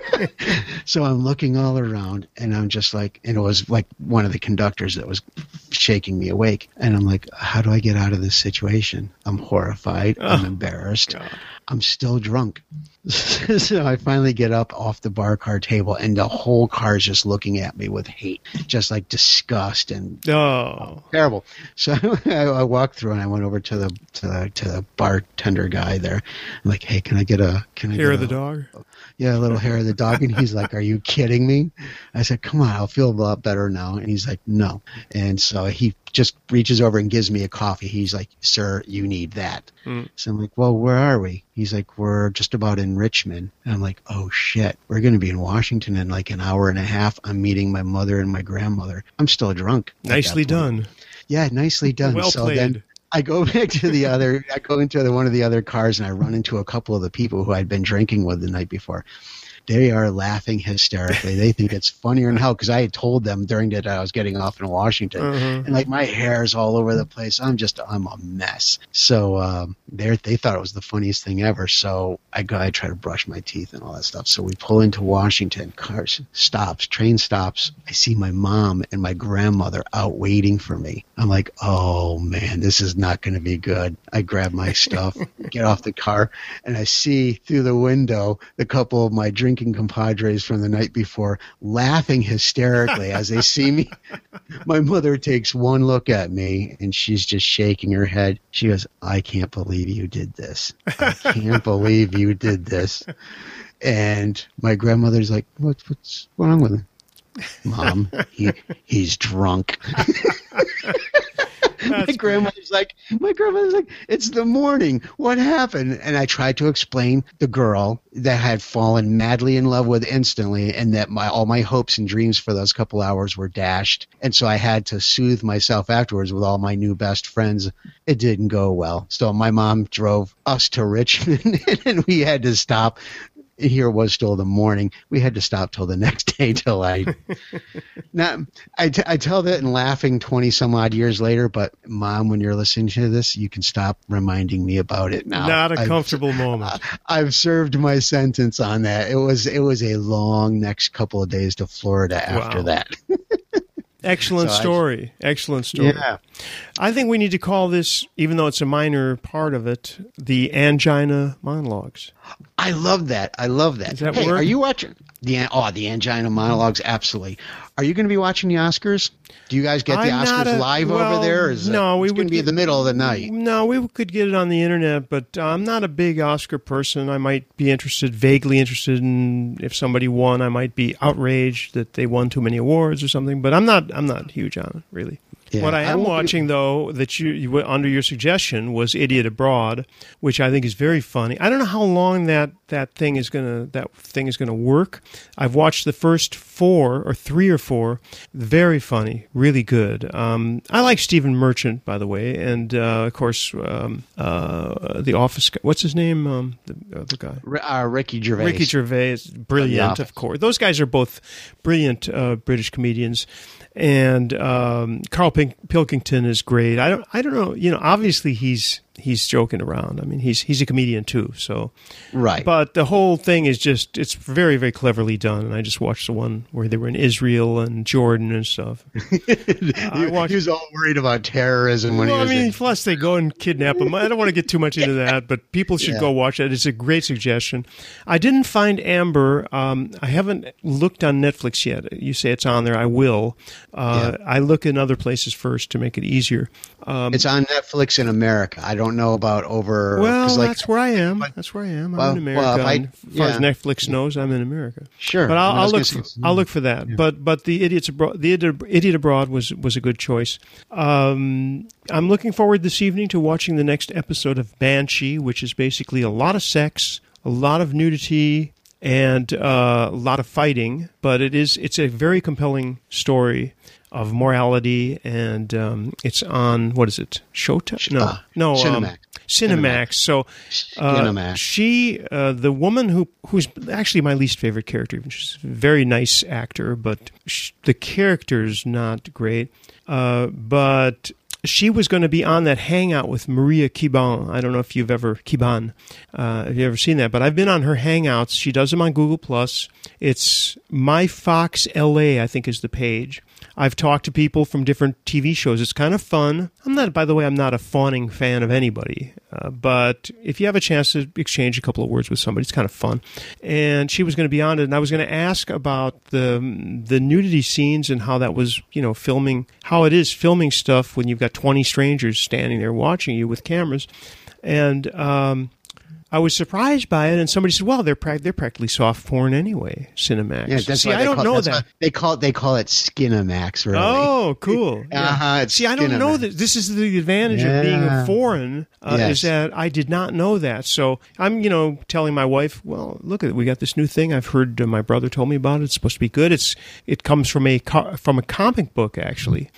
so I'm looking all around and I'm just like, and it was like one of the conductors that was shaking me awake. And I'm like, how do I get out of this situation? I'm horrified. I'm Oh, embarrassed. God. I'm still drunk. so I finally get up off the bar car table and the whole car is just looking at me with hate, just like disgust and Oh. terrible. So I, I walked through and I went over to the to the to the bartender guy there. I'm like, hey, can I get a can I of the a, dog. Yeah, a little hair of the dog. And he's like, are you kidding me? I said, come on, I'll feel a lot better now. And he's like, no. And so he just reaches over and gives me a coffee. He's like, sir, you need that. Mm. So I'm like, well, where are we? He's like, we're just about in Richmond. And I'm like, oh shit, we're going to be in Washington in like an hour and a half. I'm meeting my mother and my grandmother. I'm still drunk. Nicely done. Yeah, nicely done. Well so played. then I go back to the other, I go into the, one of the other cars and I run into a couple of the people who I'd been drinking with the night before they are laughing hysterically. they think it's funnier than hell because I had told them during that I was getting off in Washington, mm-hmm. and like my hair is all over the place. I'm just I'm a mess. So um, they they thought it was the funniest thing ever. So I go I try to brush my teeth and all that stuff. So we pull into Washington. Car stops, train stops. I see my mom and my grandmother out waiting for me. I'm like, oh man, this is not going to be good. I grab my stuff, get off the car, and I see through the window the couple of my drink drinking compadres from the night before laughing hysterically as they see me. My mother takes one look at me and she's just shaking her head. She goes, I can't believe you did this. I can't believe you did this. And my grandmother's like, what, what's wrong with him? Mom, he, he's drunk. my grandmother's like, my grandmother's like, it's the morning. What happened? And I tried to explain the girl that I had fallen madly in love with instantly, and that my all my hopes and dreams for those couple hours were dashed. And so I had to soothe myself afterwards with all my new best friends. It didn't go well. So my mom drove us to Richmond, and we had to stop here was still the morning. We had to stop till the next day till I. now I, t- I tell that and laughing twenty some odd years later, but mom, when you're listening to this, you can stop reminding me about it now. Not a I've, comfortable moment. I've served my sentence on that. It was it was a long next couple of days to Florida after wow. that. Excellent so story. I, Excellent story. Yeah. I think we need to call this, even though it's a minor part of it, the angina monologues. I love that. I love that. Does that hey, work? are you watching the oh the angina monologues? Absolutely. Are you going to be watching the Oscars? Do you guys get the I'm Oscars a, live well, over there? Is no, it, we would be in the middle of the night. No, we could get it on the internet, but I'm not a big Oscar person. I might be interested, vaguely interested in if somebody won. I might be outraged that they won too many awards or something, but I'm not. I'm not huge on it really. Yeah, what I am I watching, be... though, that you, you, under your suggestion was Idiot Abroad, which I think is very funny. I don't know how long that, that thing is gonna that thing is gonna work. I've watched the first four or three or four. Very funny, really good. Um, I like Stephen Merchant, by the way, and uh, of course um, uh, the Office. Guy. What's his name? Um, the other guy. Uh, Ricky Gervais. Ricky Gervais, brilliant, of course. Those guys are both brilliant uh, British comedians and um, Carl Pink- Pilkington is great. I don't, I don't know. You know, obviously he's he's joking around. I mean, he's he's a comedian too. So, right. But the whole thing is just it's very very cleverly done. And I just watched the one where they were in Israel and Jordan and stuff. he, watched, he was all worried about terrorism when well, he was. I mean, in- plus they go and kidnap him. I don't want to get too much into that, but people should yeah. go watch it. It's a great suggestion. I didn't find Amber. Um, I haven't looked on Netflix yet. You say it's on there. I will. Uh, yeah. I look in other places first to make it easier. Um, it's on Netflix in America. I don't know about over. Well, like, that's where I am. But, that's where I am. I'm well, in America. Well, I, as far as Netflix knows, I'm in America. Sure, but I'll, I'll look. For, I'll look for that. Yeah. But but the idiots abroad, the idiot abroad was was a good choice. Um, I'm looking forward this evening to watching the next episode of Banshee, which is basically a lot of sex, a lot of nudity, and uh, a lot of fighting. But it is it's a very compelling story of morality, and um, it's on what is it? Showtime? No, uh, no, Cinemax. Um, Cinemax. So, uh, Cinemax. she, uh, the woman who who's actually my least favorite character. She's a very nice actor, but she, the character's not great. Uh, but she was going to be on that hangout with Maria Kiban. I don't know if you've ever Kiban, uh, have you ever seen that? But I've been on her hangouts. She does them on Google Plus. It's My Fox LA, I think, is the page. I've talked to people from different TV shows. It's kind of fun. I'm not, by the way, I'm not a fawning fan of anybody, uh, but if you have a chance to exchange a couple of words with somebody, it's kind of fun. And she was going to be on it, and I was going to ask about the the nudity scenes and how that was, you know, filming, how it is filming stuff when you've got 20 strangers standing there watching you with cameras, and um, I was surprised by it, and somebody said, "Well, they're pra- they're practically soft porn anyway." Cinemax. Yeah, that's See, why I don't call, know that. they call it they call it Skinamax. Really. Oh, cool. Yeah. Uh-huh, See, I don't know that. This is the advantage of being a Yeah. foreign uh, Yes. is that I did not know that. So I'm, you know, telling my wife, "Well, look at it. We got this new thing. I've heard uh, my brother told me about it. It's supposed to be good. It's it comes from a co- from a comic book actually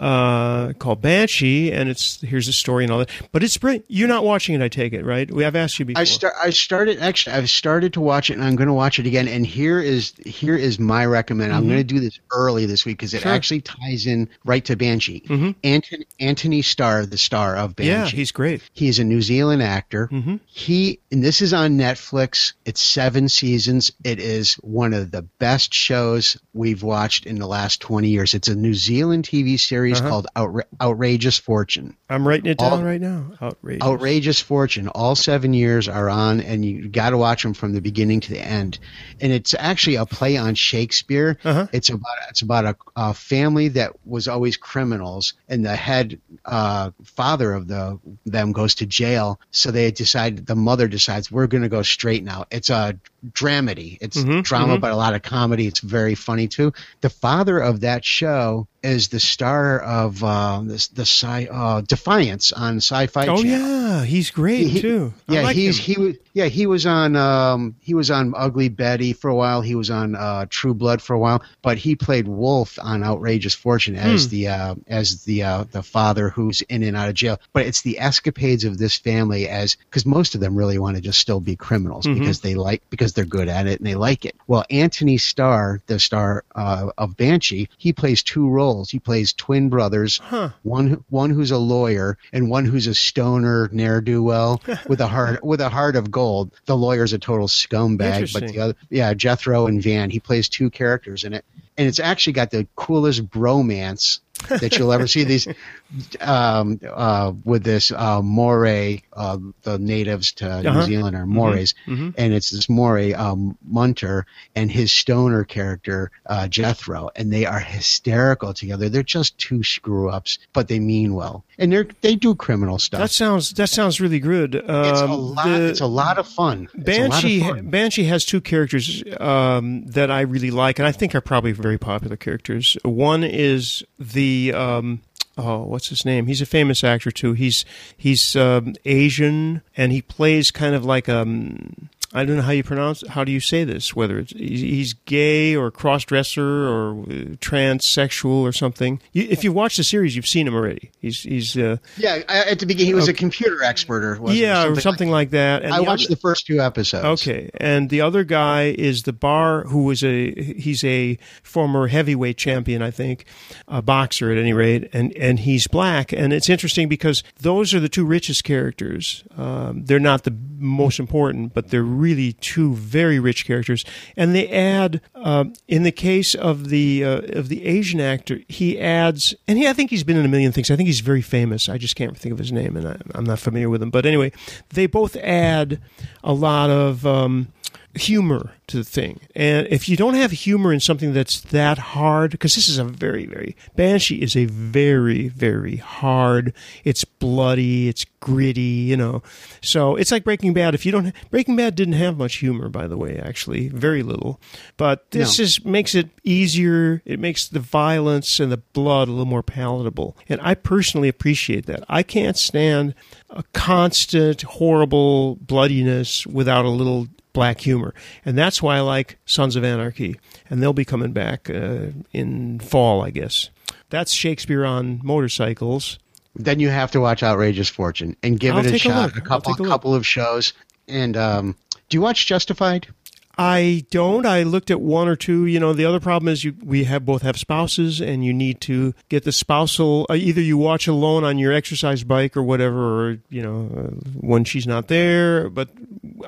uh, called Banshee, and it's here's the story and all that. But it's brilliant. You're not watching it, I take it, right? We have asked you before. I start. I started actually. I've started to watch it, and I'm going to watch it again. And here is here is my recommend. I'm going to do this early this week because it Mm-hmm. Sure. Mm-hmm. actually ties in right to Banshee. Anthony Anthony Starr, the star of Banshee. yeah, he's great. He is a New Zealand actor. Mhm. He and this is on Netflix. It's seven seasons. It is one of the best shows we've watched in the last twenty years. It's a New Zealand TV series Uh-huh. called Outra- Outrageous Fortune. I'm writing it down All- right now. Outrageous. Outrageous Fortune. All seven years are on, and you got to watch them from the beginning to the end. And it's actually a play on Shakespeare. Uh-huh. It's about it's about a, a family that was always criminals, and the head uh, father of the them goes to jail. So they decide the mother decides we're going to go straight now. It's a dramedy. It's Mhm, drama, mhm. but a lot of comedy. It's very funny too. The father of that show is the star of uh, the the sci uh, Defiance on Sci-Fi Oh Channel. yeah, he's great He- too. I Yeah, like he's him. he was yeah he was on um he was on Ugly Betty for a while. He was on uh, True Blood for a while, but he played Wolf on Outrageous Fortune as Hmm. the uh, as the uh, the father who's in and out of jail. But it's the escapades of this family as because most of them really want to just still be criminals Mhm. because they like because they're good at it and they like it. Well, Anthony Starr, the star uh, of Banshee, he plays two roles. He plays twin brothers Huh. one one who's a lawyer and one who's a stoner ne'er do well with a heart with a heart of gold. The lawyer's a total scumbag, but the other yeah, Jethro and Van, he plays two characters in it, and it's actually got the coolest bromance that you'll ever see. These um, uh, with this uh, Maori, uh, the natives to Uh-huh. New Zealand are Maoris, Mhm. and it's this Moray um, Munter and his stoner character uh, Jethro, and they are hysterical together. They're just two screw ups, but they mean well, and they they do criminal stuff. That sounds that sounds really good. Um, it's a lot. the- it's a lot of fun. A of Banshee fun. Banshee has two characters um, that I really like, and I think are probably very popular characters. One is the um, oh, what's his name? He's a famous actor too. He's he's um, Asian, and he plays kind of like um. I don't know how you pronounce. How do you say this? Whether it's he's gay or cross dresser or uh, transsexual or something. You, if you've watched the series, you've seen him already. He's he's uh, Yeah, at the beginning he was a computer expert or was yeah, or like something like that. that. And I watched other- the first two episodes. Okay, and the other guy is the bar who was a he's a former heavyweight champion, I think, a boxer at any rate, and and he's black, and it's interesting because those are the two richest characters. Um, they're not the most important, but they're really two very rich characters, and they add um, in the case of the uh, of the Asian actor, he adds, and he I think he's been in a million things. I think he's very famous. I just can't think of his name, and I, I'm not familiar with him. But anyway, they both add a lot of. Um, humor to the thing. And if you don't have humor in something that's that hard, because this is a very, very, Banshee is a very, very hard, it's bloody, it's gritty, you know. So it's like Breaking Bad. If you don't, Breaking Bad didn't have much humor, by the way, actually, very little. But this No. is, makes it easier. It makes the violence and the blood a little more palatable. And I personally appreciate that. I can't stand a constant, horrible bloodiness without a little black humor. And that's why I like Sons of Anarchy. And they'll be coming back uh, in fall, I guess. That's Shakespeare on motorcycles. Then you have to watch Outrageous Fortune and give I'll it a a shot. A I'll couple, a couple of shows. And um, do you watch Justified? I don't. I looked at one or two. You know, the other problem is you we have both have spouses, and you need to get the spousal. Uh, either you watch alone on your exercise bike or whatever, or you know, uh, when she's not there. But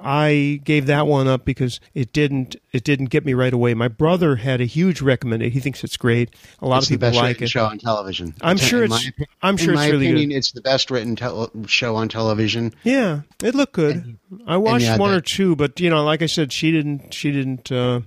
I gave that one up because it didn't it didn't get me right away. My brother had a huge recommendation. He thinks it's great. A lot it's of people like it. show on television. I'm sure my it's. opi- I'm sure in it's my really opinion, good. it's the best written tel- show on television. Yeah, it looked good. I watched one that- or two, but you know, like I said, she didn't. She didn't uh,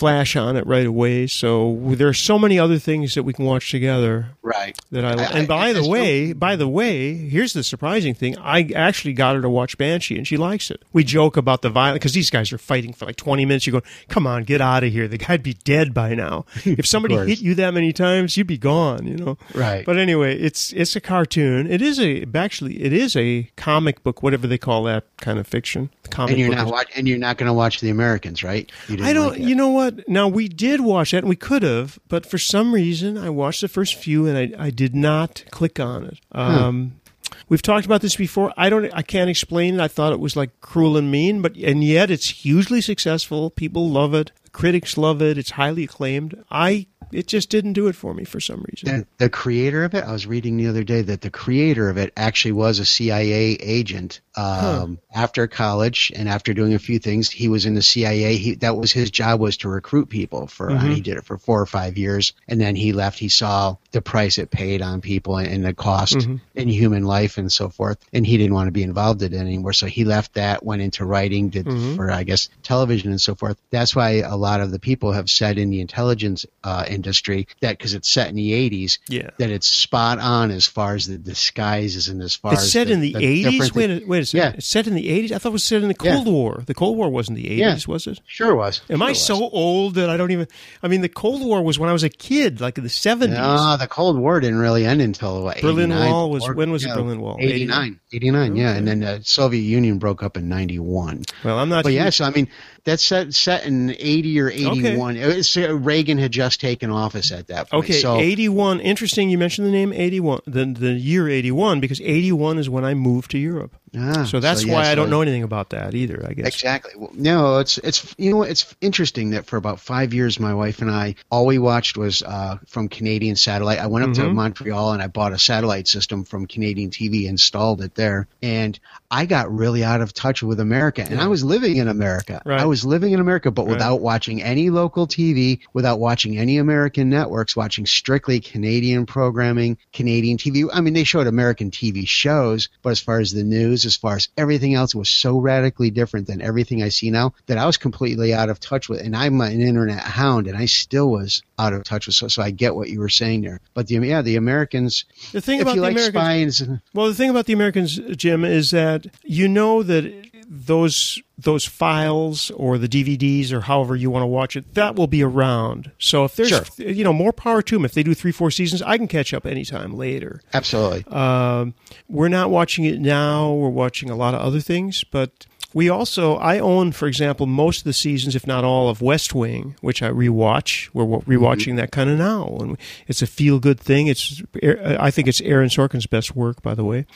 flash on it right away. So there are so many other things that we can watch together. Right. That I, I- and by I- the way, by the way, here's the surprising thing. I actually got her to watch Banshee, and she likes it. We joke about the violence because these guys are fighting for like 20 minutes. You go, come on, get out of here. The guy'd be dead by now. If somebody hit you that many times, you'd be gone. You know. Right. But anyway, it's it's a cartoon. It is a actually it is a comic book, whatever they call that kind of fiction. Comic and you're book not watch, and you're not going to watch the Americans, right? You I don't. like you know what? Now we did watch that, and we could have, but for some reason, I watched the first few, and I, I did not click on it. Um, We've talked about this before. I don't. I can't explain it. I thought it was like cruel and mean, but and yet it's hugely successful. People love it. Critics love it. It's highly acclaimed. I. It just didn't do it for me for some reason. the, the creator of it, I was reading the other day that the creator of it actually was a CIA agent. Um, After college and after doing a few things, he was in the CIA. He, that was his job was to recruit people for, and he did it for four or five years. And then he left. He saw the price it paid on people and, and the cost in human life and so forth. And he didn't want to be involved in it anymore. So he left that, went into writing, did for, I guess, television and so forth. That's why a lot of the people have said in the intelligence uh, industry that because it's set in the 80s, Yeah. that it's spot on as far as the disguises and as far It's as set the, in the the eighties. different Wait, things. a, wait a second. Yeah. It's set in the eighties. I thought it was set in the Yeah. Cold War. The Cold War wasn't the Yeah. eighties, was it? Sure was. Am I was. so old that I don't even? I mean, the Cold War was when I was a kid, like in the seventies. No, the Cold War didn't really end until what, Berlin Wall was- Or- when was the Berlin Wall? 89. 89, yeah. And then the Soviet Union broke up in 91. well, I'm not. But yeah, so I mean, that's set, set in 80 or 81. It was- uh, Reagan had just taken office at that point. Okay, so, 81. Interesting you mentioned the name 81, the, the year 81, because 81 is when I moved to Europe. Ah, So that's yeah, why I don't know anything about that either, I guess. Exactly. Well, no, it's it's you know it's interesting that for about five years my wife and I all we watched was uh, from Canadian satellite. I went up to Mhm. Montreal and I bought a satellite system from Canadian TV, installed it there, and I got really out of touch with America. And I was living in America. Right. I was living in America, but Right. without watching any local TV, without watching any American networks, watching strictly Canadian programming, Canadian TV. I mean, they showed American TV shows, but as far as the news, as far as everything else was so radically different than everything I see now that I was completely out of touch with. And I'm an internet hound, and I still was out of touch with. So, so I get what you were saying there. But the yeah, the Americans. The thing about the like Americans, spies, uh, well, the thing about the Americans, Jim, is that you know that those those files or the DVDs or however you want to watch it, that will be around. So if there's, Sure. you know, more power to them. If they do three, four seasons, I can catch up anytime later. absolutely. Um, we're not watching it now. We're watching a lot of other things, but we also I own, for example, most of the seasons, if not all, of West Wing, which I rewatch. We're wa- rewatching that kind of now, and it's a feel good thing. It's I think it's Aaron Sorkin's best work, by the way.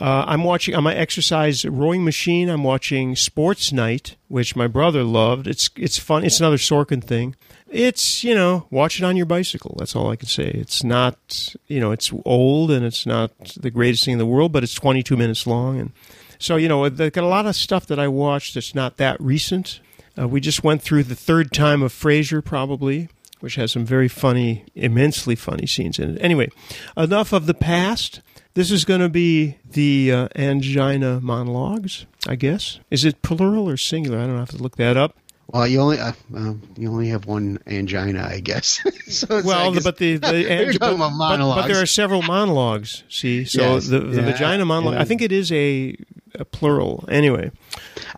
Uh, I'm watching on my exercise rowing machine. I'm watching Sports Night, which my brother loved. It's it's fun. It's another Sorkin thing. It's you know watch it on your bicycle. That's all I can say. It's not you know it's old and it's not the greatest thing in the world, but it's 22 minutes long and so you know they've got a lot of stuff that I watched that's not that recent. Uh, we just went through the third time of Frasier probably, which has some very funny, immensely funny scenes in it. Anyway, enough of the past. This is going to be the uh, angina monologues, I guess. Is it plural or singular? I don't have to look that up. Well, you only uh, well, you only have one angina, I guess. so it's, Well, but the, the ang- but, but, but there are several monologues. See, so Yes. the, the Yeah. vagina monologue. I think it is a, a plural. Anyway,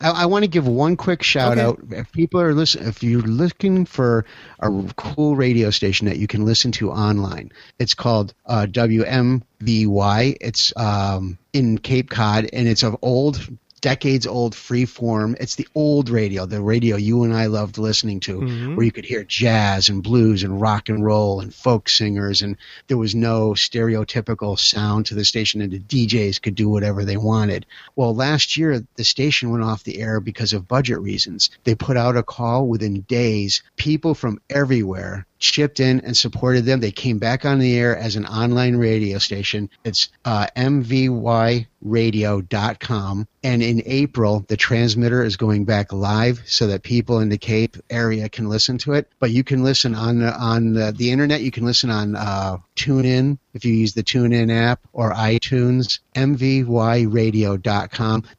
I, I want to give one quick shout Okay. out. If people are listening, if you're looking for a cool radio station that you can listen to online, it's called uh, WMVY. It's um, in Cape Cod, and it's of old, decades old free form. It's the old radio, the radio you and I loved listening to, Mhm. where you could hear jazz and blues and rock and roll and folk singers, and there was no stereotypical sound to the station, and the DJs could do whatever they wanted. Well, last year the station went off the air because of budget reasons. They put out a call within days. People from everywhere chipped in and supported them. They came back on the air as an online radio station. It's uh, mvyradio.com. And in April, the transmitter is going back live so that people in the Cape area can listen to it. But you can listen on the, on the, the internet. You can listen on uh, TuneIn if you use the TuneIn app or iTunes, mvyradio.com.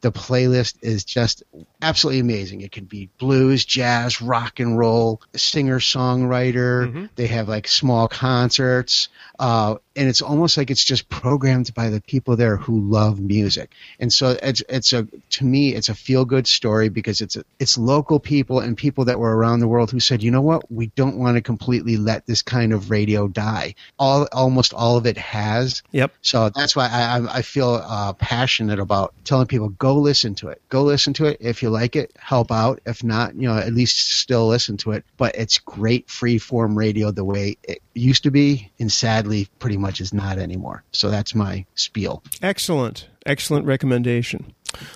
The playlist is just absolutely amazing. It can be blues, jazz, rock and roll, singer songwriter. Mm-hmm. They have like small concerts. Uh, and it's almost like it's just programmed by the people there who love music. And so it's it's a to me it's a feel good story because it's a, it's local people and people that were around the world who said, you know what, we don't want to completely let this kind of radio die. All almost all of it has. Yep. So that's why I I feel uh, passionate about telling people go listen to it. Go listen to it if you like it. Help out. If not, you know at least still listen to it. But it's great free form radio the way it used to be, and sadly pretty much is not anymore. So that's my spiel. Excellent. Excellent recommendation.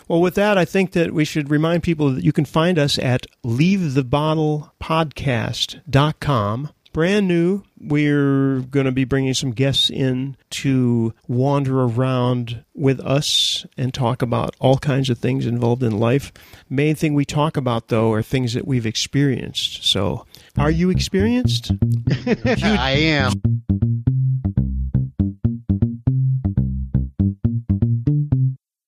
Well, with that, I think that we should remind people that you can find us at leavethebottlepodcast.com. Brand new. We're going to be bringing some guests in to wander around with us and talk about all kinds of things involved in life. Main thing we talk about, though, are things that we've experienced. So, are you experienced? I am.